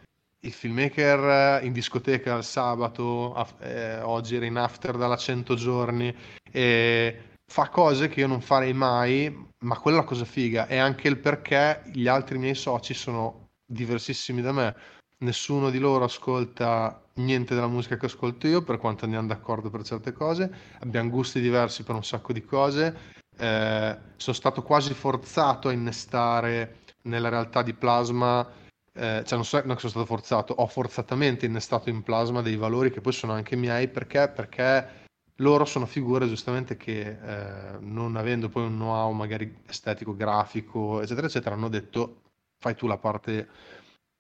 il filmmaker in discoteca il sabato, eh, oggi era in after dalla 100 giorni e fa cose che io non farei mai, ma quella è la cosa figa, è anche il perché gli altri miei soci sono diversissimi da me. nessuno di loro ascolta niente della musica che ascolto io, per quanto andiamo d'accordo per certe cose, abbiamo gusti diversi per un sacco di cose. Eh, sono stato quasi forzato a innestare nella realtà di Plasma, eh, cioè non, so, non sono stato forzato, ho forzatamente innestato in Plasma dei valori che poi sono anche miei perché, perché loro sono figure giustamente che eh, non avendo poi un know-how magari estetico, grafico, eccetera, eccetera, hanno detto fai tu la parte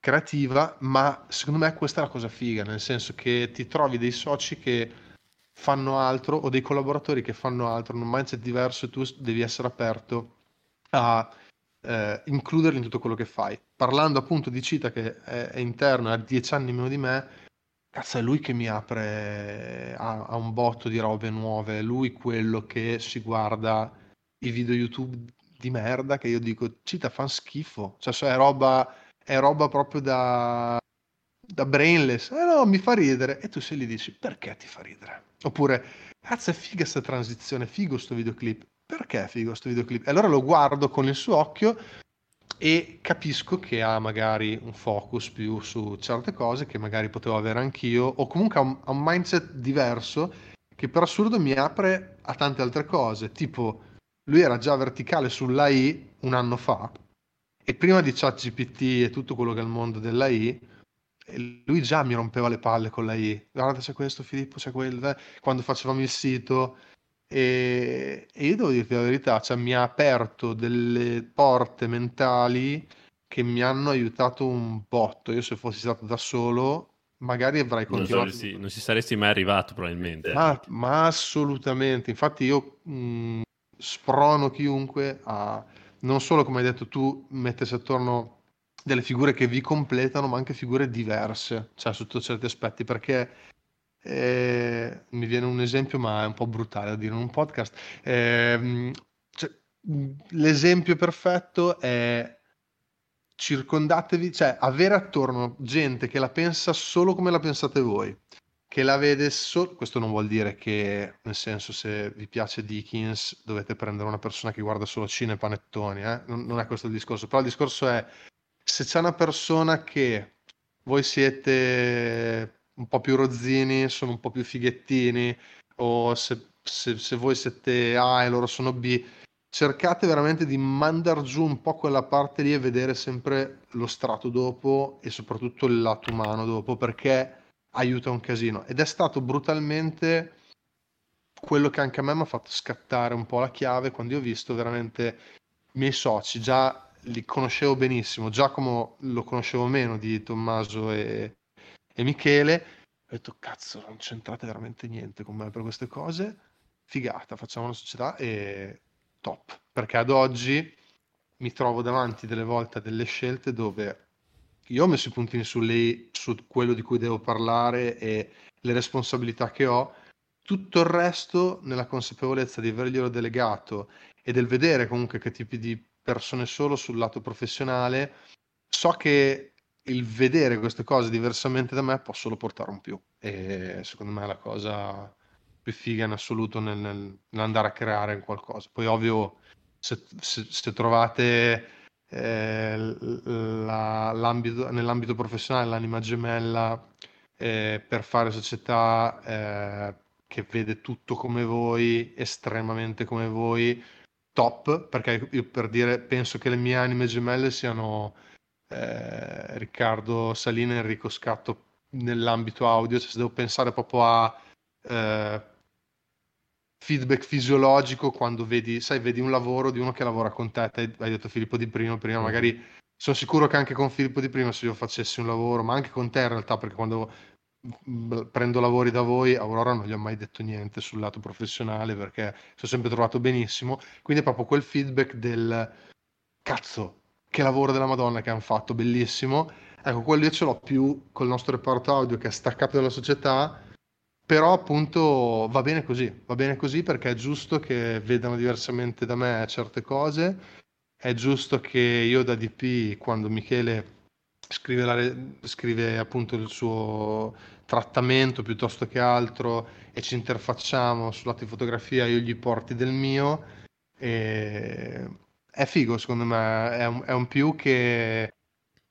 creativa, ma secondo me questa è la cosa figa, nel senso che ti trovi dei soci che fanno altro o dei collaboratori che fanno altro, in un mindset diverso e tu devi essere aperto a eh, includerli in tutto quello che fai. Parlando appunto di Cita che è, è interno, ha dieci anni meno di me, cazzo è lui che mi apre a, a un botto di robe nuove, è lui quello che si guarda i video YouTube di merda che io dico Cita fa schifo, cioè è roba è roba proprio da, da brainless. Eh no, mi fa ridere. E tu se gli dici, perché ti fa ridere? Oppure, cazzo, è figa questa transizione, figo sto videoclip. Perché è figo sto videoclip? E allora lo guardo con il suo occhio e capisco che ha magari un focus più su certe cose che magari potevo avere anch'io, o comunque ha un, ha un mindset diverso che per assurdo mi apre a tante altre cose. Tipo, lui era già verticale sull'AI un anno fa, e prima di ChatGPT e tutto quello che è il mondo dell'AI, lui già mi rompeva le palle con l'AI. Guarda, c'è questo, Filippo, c'è quello. Eh, quando facevamo il sito. E, e io devo dirti la verità, cioè, mi ha aperto delle porte mentali che mi hanno aiutato un botto. Io se fossi stato da solo, magari avrei continuato. Non, so, non ci saresti mai arrivato, probabilmente. Ma, ma assolutamente. Infatti, io mh, sprono chiunque a non solo come hai detto tu mettersi attorno delle figure che vi completano, ma anche figure diverse, cioè sotto certi aspetti, perché eh, mi viene un esempio, ma è un po' brutale da dire in un podcast. Eh, cioè, l'esempio perfetto è circondatevi, cioè avere attorno gente che la pensa solo come la pensate voi che la vede solo. Questo non vuol dire che, nel senso, se vi piace Dickens, dovete prendere una persona che guarda solo cine e panettoni, eh? non, non, è questo il discorso. Però il discorso è se c'è una persona che voi siete un po' più rozzini, sono un po' più fighettini, o se, se, se voi siete A e loro sono B, cercate veramente di mandar giù un po' quella parte lì e vedere sempre lo strato dopo e soprattutto il lato umano dopo, perché aiuta un casino. Ed è stato brutalmente quello che anche a me mi ha fatto scattare un po' la chiave quando io ho visto veramente i miei soci, già li conoscevo benissimo, Giacomo lo conoscevo meno di Tommaso e, e Michele, ho detto cazzo non c'entrate veramente niente con me per queste cose, figata, facciamo una società e top, perché ad oggi mi trovo davanti delle volte a delle scelte dove io ho messo i puntini su lei, su quello di cui devo parlare e le responsabilità che ho. Tutto il resto, nella consapevolezza di averglielo delegato e del vedere comunque che tipi di persone sono sul lato professionale, so che il vedere queste cose diversamente da me può solo portare un più. E secondo me è la cosa più figa in assoluto nel, nel, nell'andare a creare qualcosa. Poi ovvio, se, se, se trovate eh, la, nell'ambito professionale l'anima gemella eh, per fare società eh, che vede tutto come voi, estremamente come voi, top, perché io per dire penso che le mie anime gemelle siano eh, Riccardo Salina e Enrico Scatto nell'ambito audio, cioè se devo pensare proprio a eh, feedback fisiologico quando vedi, sai, vedi un lavoro di uno che lavora con te, te hai detto Filippo Di Primo, prima mm-hmm. magari sono sicuro che anche con Filippo Di Primo se io facessi un lavoro, ma anche con te in realtà, perché quando prendo lavori da voi, Aurora non gli ho mai detto niente sul lato professionale perché ci ho sempre trovato benissimo, quindi è proprio quel feedback del cazzo, che lavoro della Madonna che hanno fatto, bellissimo. Ecco, quello io ce l'ho più col nostro reparto audio che è staccato dalla società però appunto va bene così, va bene così perché è giusto che vedano diversamente da me certe cose, è giusto che io da DP quando Michele scrive, la, scrive appunto il suo trattamento piuttosto che altro e ci interfacciamo sul lato di fotografia, io gli porti del mio e è figo secondo me, è un, è un più che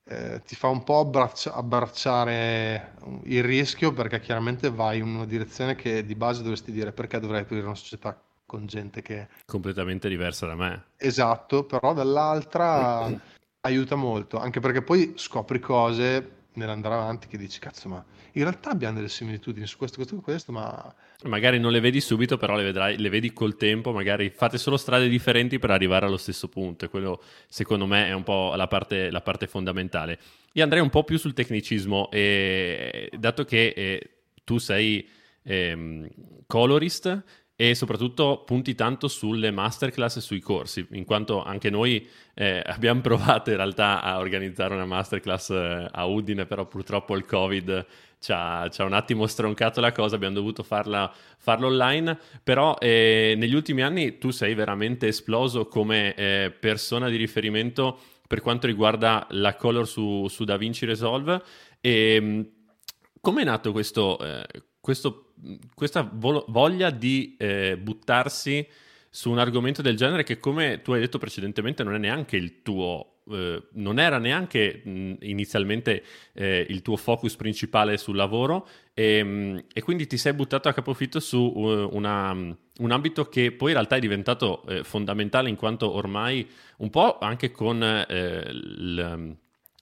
eh, ti fa un po' abbraccia- abbracciare il rischio perché chiaramente vai in una direzione che di base dovresti dire perché dovrei aprire una società con gente che... Completamente diversa da me. Esatto, però dall'altra aiuta molto, anche perché poi scopri cose nell'andare avanti che dici cazzo ma in realtà abbiamo delle similitudini su questo, questo, questo, ma... Magari non le vedi subito, però le, vedrai, le vedi col tempo, magari fate solo strade differenti per arrivare allo stesso punto e quello secondo me è un po' la parte, la parte fondamentale. Io andrei un po' più sul tecnicismo, e, dato che eh, tu sei eh, colorist e soprattutto punti tanto sulle masterclass e sui corsi, in quanto anche noi eh, abbiamo provato in realtà a organizzare una masterclass eh, a Udine, però purtroppo il Covid ci ha, ci ha un attimo stroncato la cosa, abbiamo dovuto farla, farla online, però eh, negli ultimi anni tu sei veramente esploso come eh, persona di riferimento per quanto riguarda la color su, su DaVinci Resolve. E ehm, come è nato questo, eh, questo, questa vo- voglia di eh, buttarsi su un argomento del genere che, come tu hai detto precedentemente, non è neanche il tuo. Eh, non era neanche mh, inizialmente eh, il tuo focus principale sul lavoro e, mh, e, quindi ti sei buttato a capofitto su uh, una, un ambito che poi in realtà è diventato eh, fondamentale in quanto ormai un po' anche con eh, l,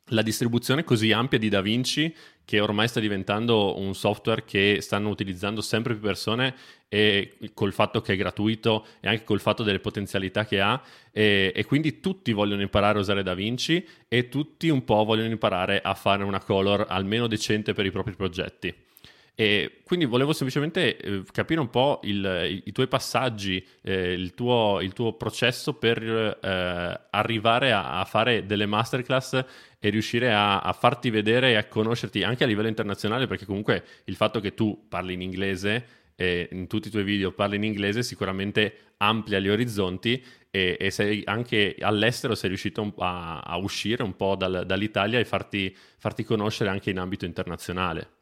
la distribuzione così ampia di DaVinci che ormai sta diventando un software che stanno utilizzando sempre più persone e col fatto che è gratuito e anche col fatto delle potenzialità che ha e, e, quindi tutti vogliono imparare a usare DaVinci e tutti un po' vogliono imparare a fare una color almeno decente per i propri progetti. E quindi volevo semplicemente eh, capire un po' il, i, i, tuoi passaggi, eh, il, tuo, il, tuo, processo per eh, arrivare a, a, fare delle masterclass e riuscire a, a, farti vedere e a conoscerti anche a livello internazionale, perché comunque il fatto che tu parli in inglese e in tutti i tuoi video parli in inglese sicuramente amplia gli orizzonti e, e sei anche all'estero sei riuscito a, a uscire un po' dal, dall'Italia e farti, farti conoscere anche in ambito internazionale.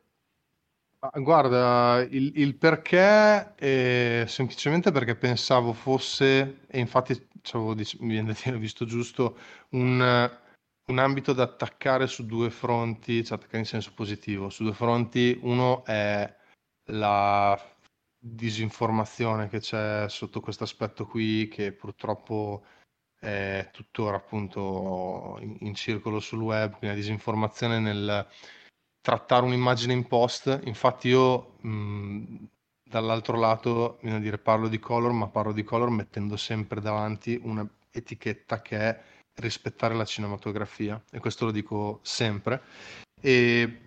Guarda, il, il perché è semplicemente perché pensavo fosse, e infatti mi viene da dire, visto giusto, un, un ambito da attaccare su due fronti, cioè attaccare in senso positivo, su due fronti. Uno è la disinformazione che c'è sotto questo aspetto qui, che purtroppo è tuttora appunto in, in circolo sul web, quindi la disinformazione nel trattare un'immagine in post. Infatti io mh, dall'altro lato, viene a dire, parlo di color, ma parlo di color mettendo sempre davanti un'etichetta che è rispettare la cinematografia e questo lo dico sempre. E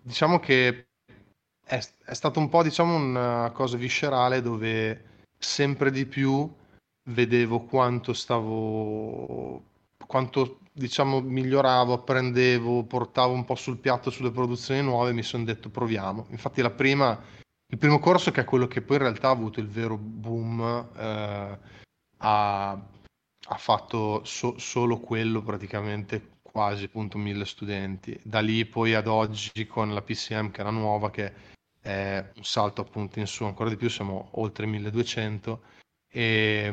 diciamo che è, è stato un po' diciamo una cosa viscerale dove sempre di più vedevo quanto stavo quanto diciamo miglioravo, apprendevo, portavo un po' sul piatto sulle produzioni nuove, mi sono detto proviamo. Infatti la prima, il primo corso che è quello che poi in realtà ha avuto il vero boom, eh, ha, ha, fatto so, solo quello praticamente quasi appunto mille studenti. Da lì poi ad oggi con la PCM che era nuova, che è un salto appunto in su ancora di più, siamo oltre 1200. E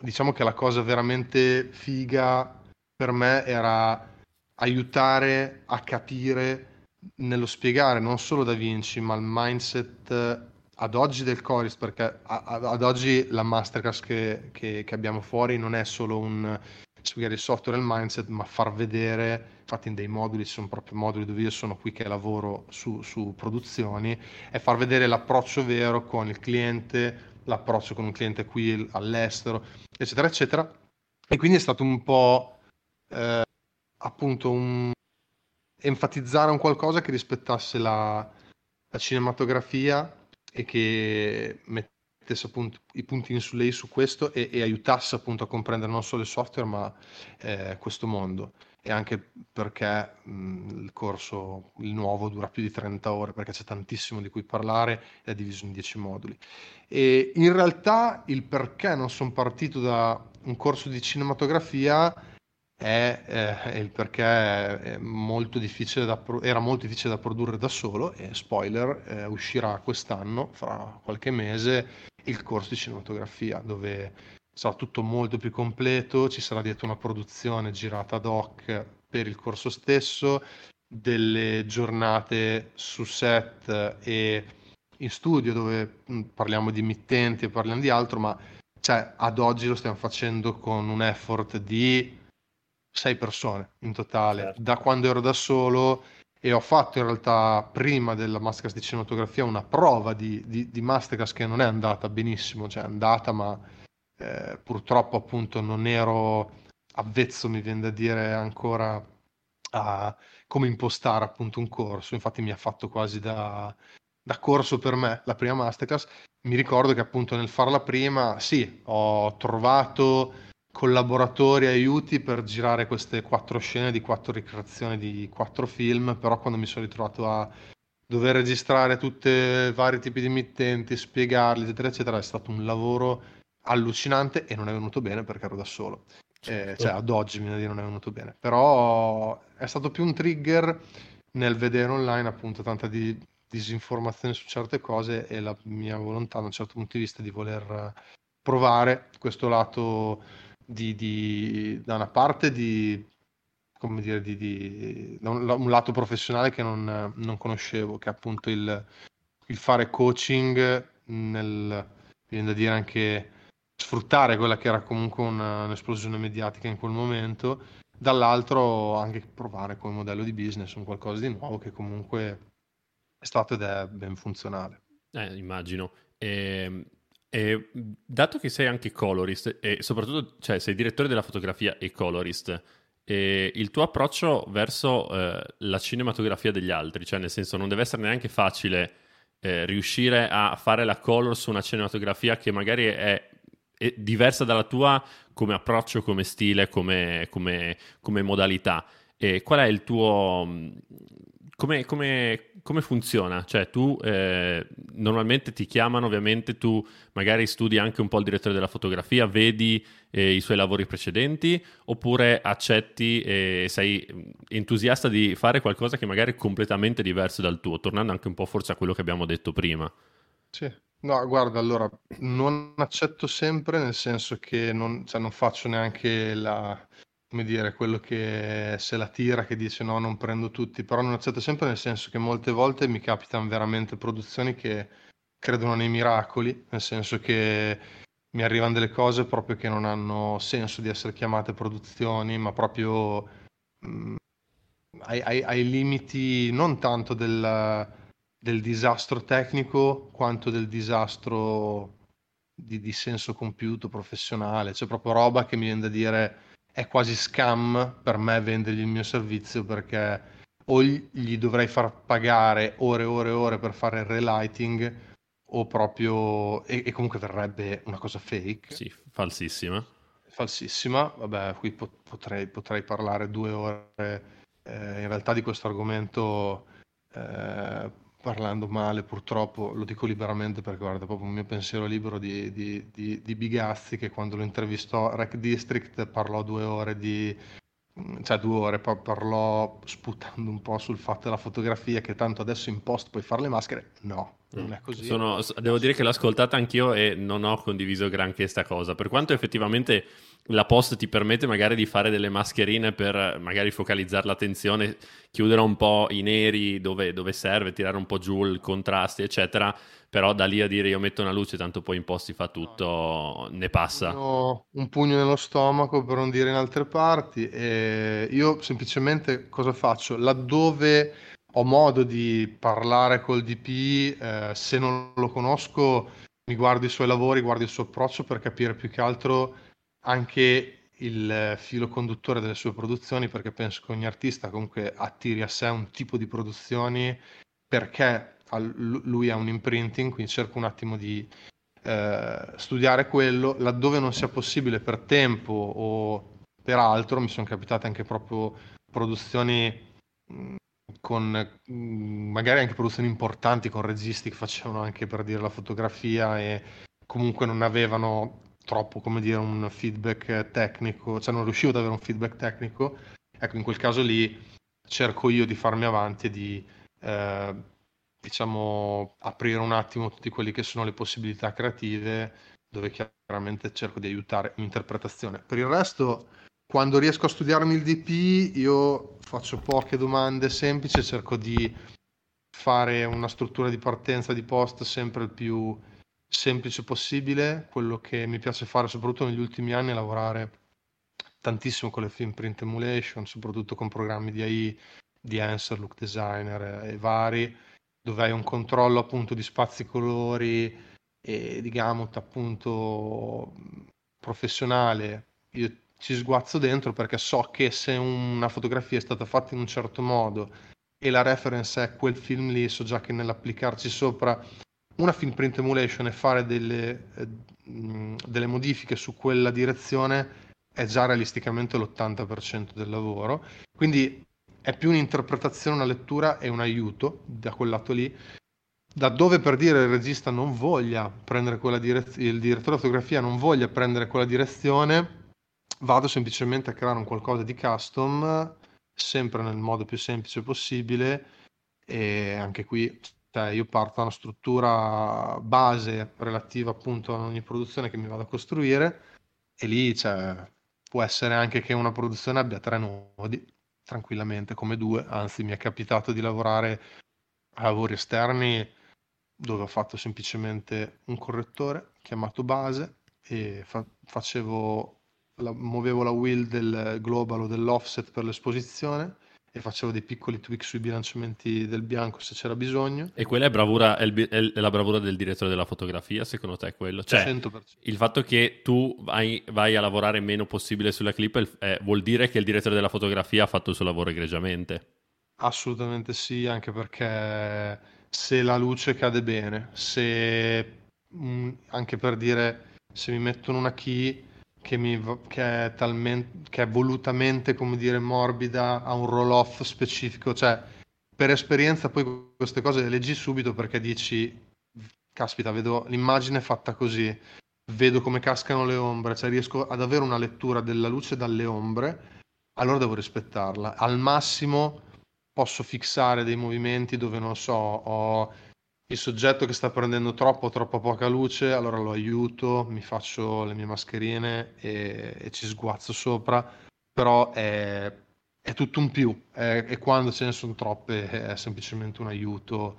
diciamo che la cosa veramente figa per me era aiutare a capire nello spiegare non solo Da Vinci, ma il mindset eh, ad oggi del Coris, perché ad oggi la masterclass che, che, che abbiamo fuori non è solo un spiegare il software e il mindset, ma far vedere, infatti in dei moduli, ci sono proprio moduli dove io sono qui che lavoro su, su produzioni, è far vedere l'approccio vero con il cliente, l'approccio con un cliente qui all'estero, eccetera, eccetera. E quindi è stato un po' eh, appunto un, enfatizzare un qualcosa che rispettasse la, la cinematografia e che mettesse appunto i puntini su lei su questo e, e, aiutasse appunto a comprendere non solo il software ma eh, questo mondo e anche perché mh, il corso, il nuovo, dura più di 30 ore perché c'è tantissimo di cui parlare ed è diviso in 10 moduli. E in realtà il perché non sono partito da un corso di cinematografia è eh, il perché è molto pro- era molto difficile da produrre da solo e spoiler eh, uscirà quest'anno fra qualche mese il corso di cinematografia dove sarà tutto molto più completo ci sarà dietro una produzione girata ad hoc per il corso stesso, delle giornate su set e in studio dove mm, parliamo di mittenti e parliamo di altro, ma cioè, ad oggi lo stiamo facendo con un effort di sei persone in totale, certo. da quando ero da solo e ho fatto in realtà prima della Masterclass di cinematografia una prova di, di, di Masterclass che non è andata benissimo, cioè è andata ma eh, purtroppo appunto non ero avvezzo, mi viene da dire ancora a come impostare appunto un corso, infatti mi ha fatto quasi da, da corso per me la prima Masterclass. Mi ricordo che appunto nel farla prima, sì, ho trovato collaboratori, aiuti per girare queste quattro scene di quattro ricreazioni di quattro film, però quando mi sono ritrovato a dover registrare tutti i vari tipi di emittenti, spiegarli, eccetera, eccetera, è stato un lavoro allucinante e non è venuto bene perché ero da solo. Certo. Eh, cioè, ad oggi mi non è venuto bene, però è stato più un trigger nel vedere online appunto tanta di disinformazione su certe cose e la mia volontà da un certo punto di vista di voler provare questo lato di, di, da una parte di, come dire, di, di da un, un, lato professionale che non, non conoscevo, che è appunto il, il fare coaching nel, viene da dire anche sfruttare quella che era comunque una, un'esplosione mediatica in quel momento, dall'altro anche provare come modello di business un qualcosa di nuovo che comunque è stato ed è ben funzionale. Eh, immagino. E ehm, e dato che sei anche colorist e soprattutto cioè, sei direttore della fotografia e colorist, e il tuo approccio verso eh, la cinematografia degli altri, cioè nel senso non deve essere neanche facile eh, riuscire a fare la color su una cinematografia che magari è, è diversa dalla tua come approccio, come stile, come, come, come modalità. E qual è il tuo... Come, come, come funziona? Cioè, tu eh, normalmente ti chiamano, ovviamente, tu magari studi anche un po' il direttore della fotografia, vedi eh, i suoi lavori precedenti, oppure accetti e sei entusiasta di fare qualcosa che magari è completamente diverso dal tuo, tornando anche un po' forse a quello che abbiamo detto prima. Sì, no, guarda, allora non accetto sempre, nel senso che non, cioè, non faccio neanche la come dire, quello che se la tira, che dice no, non prendo tutti, però non accetto sempre nel senso che molte volte mi capitano veramente produzioni che credono nei miracoli, nel senso che mi arrivano delle cose proprio che non hanno senso di essere chiamate produzioni, ma proprio mh, mm, ai, ai, ai, limiti non tanto del, del, disastro tecnico quanto del disastro di, di senso compiuto, professionale, c'è proprio roba che mi viene da dire è quasi scam per me vendergli il mio servizio perché o gli dovrei far pagare ore e ore e ore per fare il relighting o proprio e, e comunque verrebbe una cosa fake. Sì falsissima. Falsissima. Vabbè qui potrei, potrei parlare due ore eh, in realtà di questo argomento eh, parlando male, purtroppo, lo dico liberamente perché guarda, proprio un mio pensiero libero di, di, di, di Bigazzi che quando lo intervistò Rec District parlò due ore di, cioè due ore, poi parlò sputando un po' sul fatto della fotografia che tanto adesso in post puoi fare le maschere, no, non è così. Sono, devo dire che l'ho ascoltata anch'io e non ho condiviso granché sta cosa, per quanto effettivamente la post ti permette magari di fare delle mascherine per magari focalizzare l'attenzione, chiudere un po' i neri dove, dove serve, tirare un po' giù il contrasti, eccetera. Però da lì a dire io metto una luce, tanto poi in post si fa tutto, ne passa. Ho un pugno nello stomaco per non dire in altre parti. E io semplicemente cosa faccio? Laddove ho modo di parlare col DP, eh, se non lo conosco, mi guardo i suoi lavori, guardo il suo approccio per capire più che altro anche il filo conduttore delle sue produzioni, perché penso che ogni artista comunque attiri a sé un tipo di produzioni perché lui ha un imprinting, quindi cerco un attimo di eh, studiare quello, laddove non sia possibile per tempo o per altro, mi sono capitate anche proprio produzioni con magari anche produzioni importanti con registi che facevano anche per dire la fotografia e comunque non avevano troppo, come dire, un feedback tecnico, cioè non riuscivo ad avere un feedback tecnico, ecco, in quel caso lì cerco io di farmi avanti e di, eh, diciamo, aprire un attimo tutte quelle che sono le possibilità creative, dove chiaramente cerco di aiutare l'interpretazione. Per il resto, quando riesco a studiarmi il DP io faccio poche domande semplici, cerco di fare una struttura di partenza di post sempre il più semplice possibile. Quello che mi piace fare, soprattutto negli ultimi anni, è lavorare tantissimo con le film print emulation, soprattutto con programmi di AI, di Answer, Look Designer e vari, dove hai un controllo appunto di spazi colori e di gamut appunto professionale. Io ci sguazzo dentro perché so che se una fotografia è stata fatta in un certo modo e la reference è quel film lì, so già che nell'applicarci sopra una film print emulation e fare delle, eh, delle modifiche su quella direzione è già realisticamente l'80% del lavoro. Quindi è più un'interpretazione, una lettura e un aiuto da quel lato lì. Da dove per dire il regista non voglia prendere quella direzione, il direttore di fotografia non voglia prendere quella direzione, vado semplicemente a creare un qualcosa di custom, sempre nel modo più semplice possibile. E anche qui cioè io parto da una struttura base relativa appunto a ogni produzione che mi vado a costruire e lì cioè, può essere anche che una produzione abbia tre nodi tranquillamente come due, anzi mi è capitato di lavorare a lavori esterni dove ho fatto semplicemente un correttore chiamato base e fa- facevo la, muovevo la wheel del global o dell'offset per l'esposizione e facevo dei piccoli tweak sui bilanciamenti del bianco se c'era bisogno. E quella è, bravura, è, il, è la bravura del direttore della fotografia, secondo te è quello? Cioè, 100%. il fatto che tu vai, vai, a lavorare meno possibile sulla clip è, vuol dire che il direttore della fotografia ha fatto il suo lavoro egregiamente? Assolutamente sì, anche perché se la luce cade bene, se mh, mm, anche per dire se mi mettono una key che, mi, che, è talmente, che è volutamente, come dire, morbida, ha un roll-off specifico, cioè per esperienza poi queste cose le leggi subito perché dici, caspita, vedo l'immagine fatta così, vedo come cascano le ombre, cioè riesco ad avere una lettura della luce dalle ombre, allora devo rispettarla. Al massimo posso fissare dei movimenti dove non so, ho il soggetto che sta prendendo troppo o troppo poca luce, allora lo aiuto, mi faccio le mie mascherine e, e ci sguazzo sopra, però è, è tutto un più. È, e quando ce ne sono troppe è semplicemente un aiuto,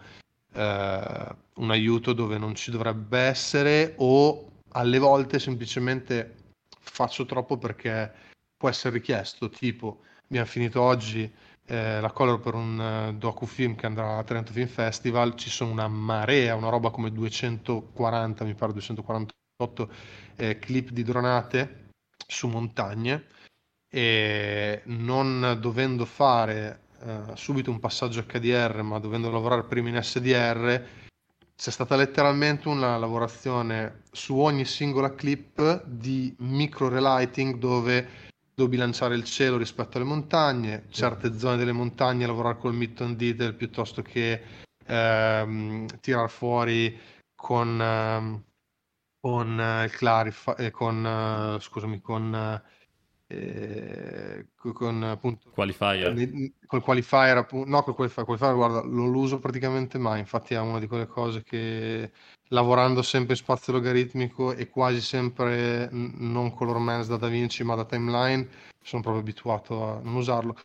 eh, un aiuto dove non ci dovrebbe essere o alle volte semplicemente faccio troppo perché può essere richiesto, tipo abbiamo finito oggi eh, la color per un uh, docufilm che andrà a Trento Film Festival, ci sono una marea, una roba come 240, mi pare 248 eh, clip di dronate su montagne. E non dovendo fare uh, subito un passaggio HDR ma dovendo lavorare prima in SDR c'è stata letteralmente una lavorazione su ogni singola clip di micro relighting dove devo bilanciare il cielo rispetto alle montagne, certe zone delle montagne lavorare col mid-tone detail piuttosto che ehm, tirar fuori con, ehm, con eh, il clarify, eh, con, eh, scusami, con, eh, con appunto qualifier. Col qualifier, appunto, no, col qualifier, qualifier guarda, non lo uso praticamente mai, infatti è una di quelle cose che lavorando sempre in spazio logaritmico e quasi sempre non color man's da DaVinci ma da timeline, sono proprio abituato a non usarlo.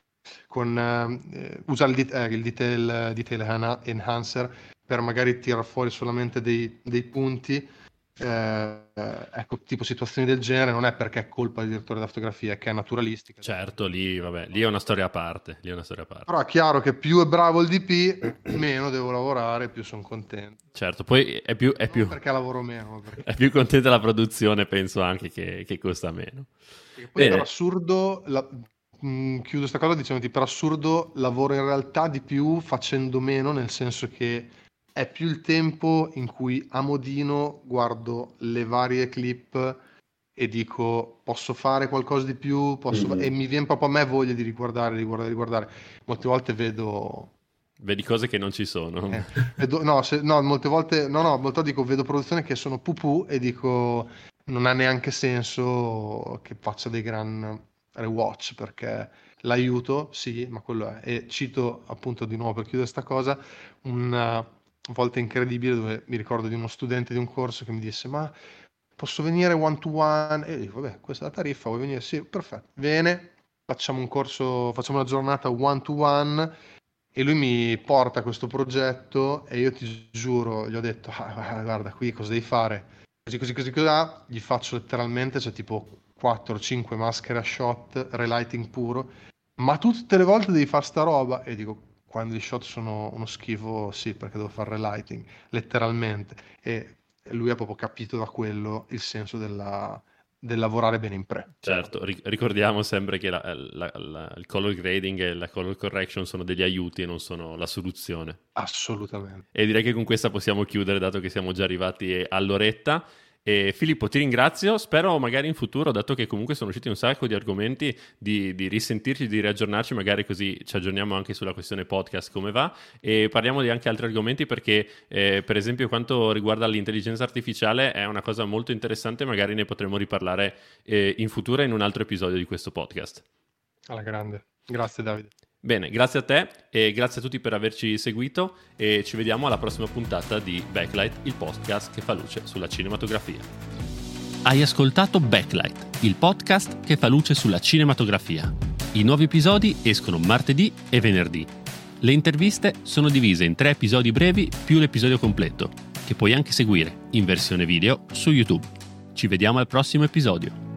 Con, eh, usa il, det- eh, il detail, detail, enhancer per magari tirare fuori solamente dei, dei punti eh, ecco, tipo situazioni del genere non è perché è colpa del direttore della fotografia, è che è naturalistica. Certo, lì, vabbè, lì è una storia a parte. Lì è una storia a parte. Però è chiaro che più è bravo il DP, meno devo lavorare, più sono contento. Certo, poi è più... È più... perché lavoro meno. Perché... È più contenta la produzione, penso anche che, che costa meno. E poi Bene. per assurdo, la... mm, chiudo questa cosa dicendo per assurdo lavoro in realtà di più facendo meno, nel senso che è più il tempo in cui a modino guardo le varie clip e dico posso fare qualcosa di più posso... mm-hmm. e mi viene proprio a me voglia di riguardare, riguardare, riguardare. Molte volte vedo Vedi cose che non ci sono. Eh, vedo, no, se, no, molte volte, no, no, molte volte dico, vedo produzioni che sono pupù e dico, non ha neanche senso che faccia dei gran rewatch perché l'aiuto, sì, ma quello è. E cito appunto di nuovo per chiudere questa cosa, un volta incredibile dove mi ricordo di uno studente di un corso che mi disse ma posso venire one to one? E io dico, vabbè, questa è la tariffa, vuoi venire? Sì, perfetto. Viene, facciamo un corso, facciamo una giornata one to one e lui mi porta questo progetto e io ti giuro, gli ho detto, ah, guarda qui cosa devi fare? Così, così, così, così, gli faccio letteralmente, cioè tipo 4-5 maschere a shot, relighting puro, ma tutte le volte devi fare sta roba e dico, quando gli shot sono uno schifo, sì, perché devo fare relighting, letteralmente. E lui ha proprio capito da quello il senso della, del lavorare bene in pre. Certo, ricordiamo sempre che la, la, la, il color grading e la color correction sono degli aiuti e non sono la soluzione. Assolutamente. E direi che con questa possiamo chiudere, dato che siamo già arrivati all'oretta. E Filippo, ti ringrazio. Spero magari in futuro, dato che comunque sono usciti un sacco di argomenti, di, di risentirci, di riaggiornarci, magari così ci aggiorniamo anche sulla questione podcast, come va. E parliamo di anche altri argomenti perché, eh, per esempio, quanto riguarda l'intelligenza artificiale, è una cosa molto interessante. Magari ne potremo riparlare eh, in futuro in un altro episodio di questo podcast. Alla grande. Grazie, Davide. Bene, grazie a te e grazie a tutti per averci seguito e ci vediamo alla prossima puntata di Backlight, il podcast che fa luce sulla cinematografia. Hai ascoltato Backlight, il podcast che fa luce sulla cinematografia. I nuovi episodi escono martedì e venerdì. Le interviste sono divise in tre episodi brevi più l'episodio completo, che puoi anche seguire in versione video su YouTube. Ci vediamo al prossimo episodio.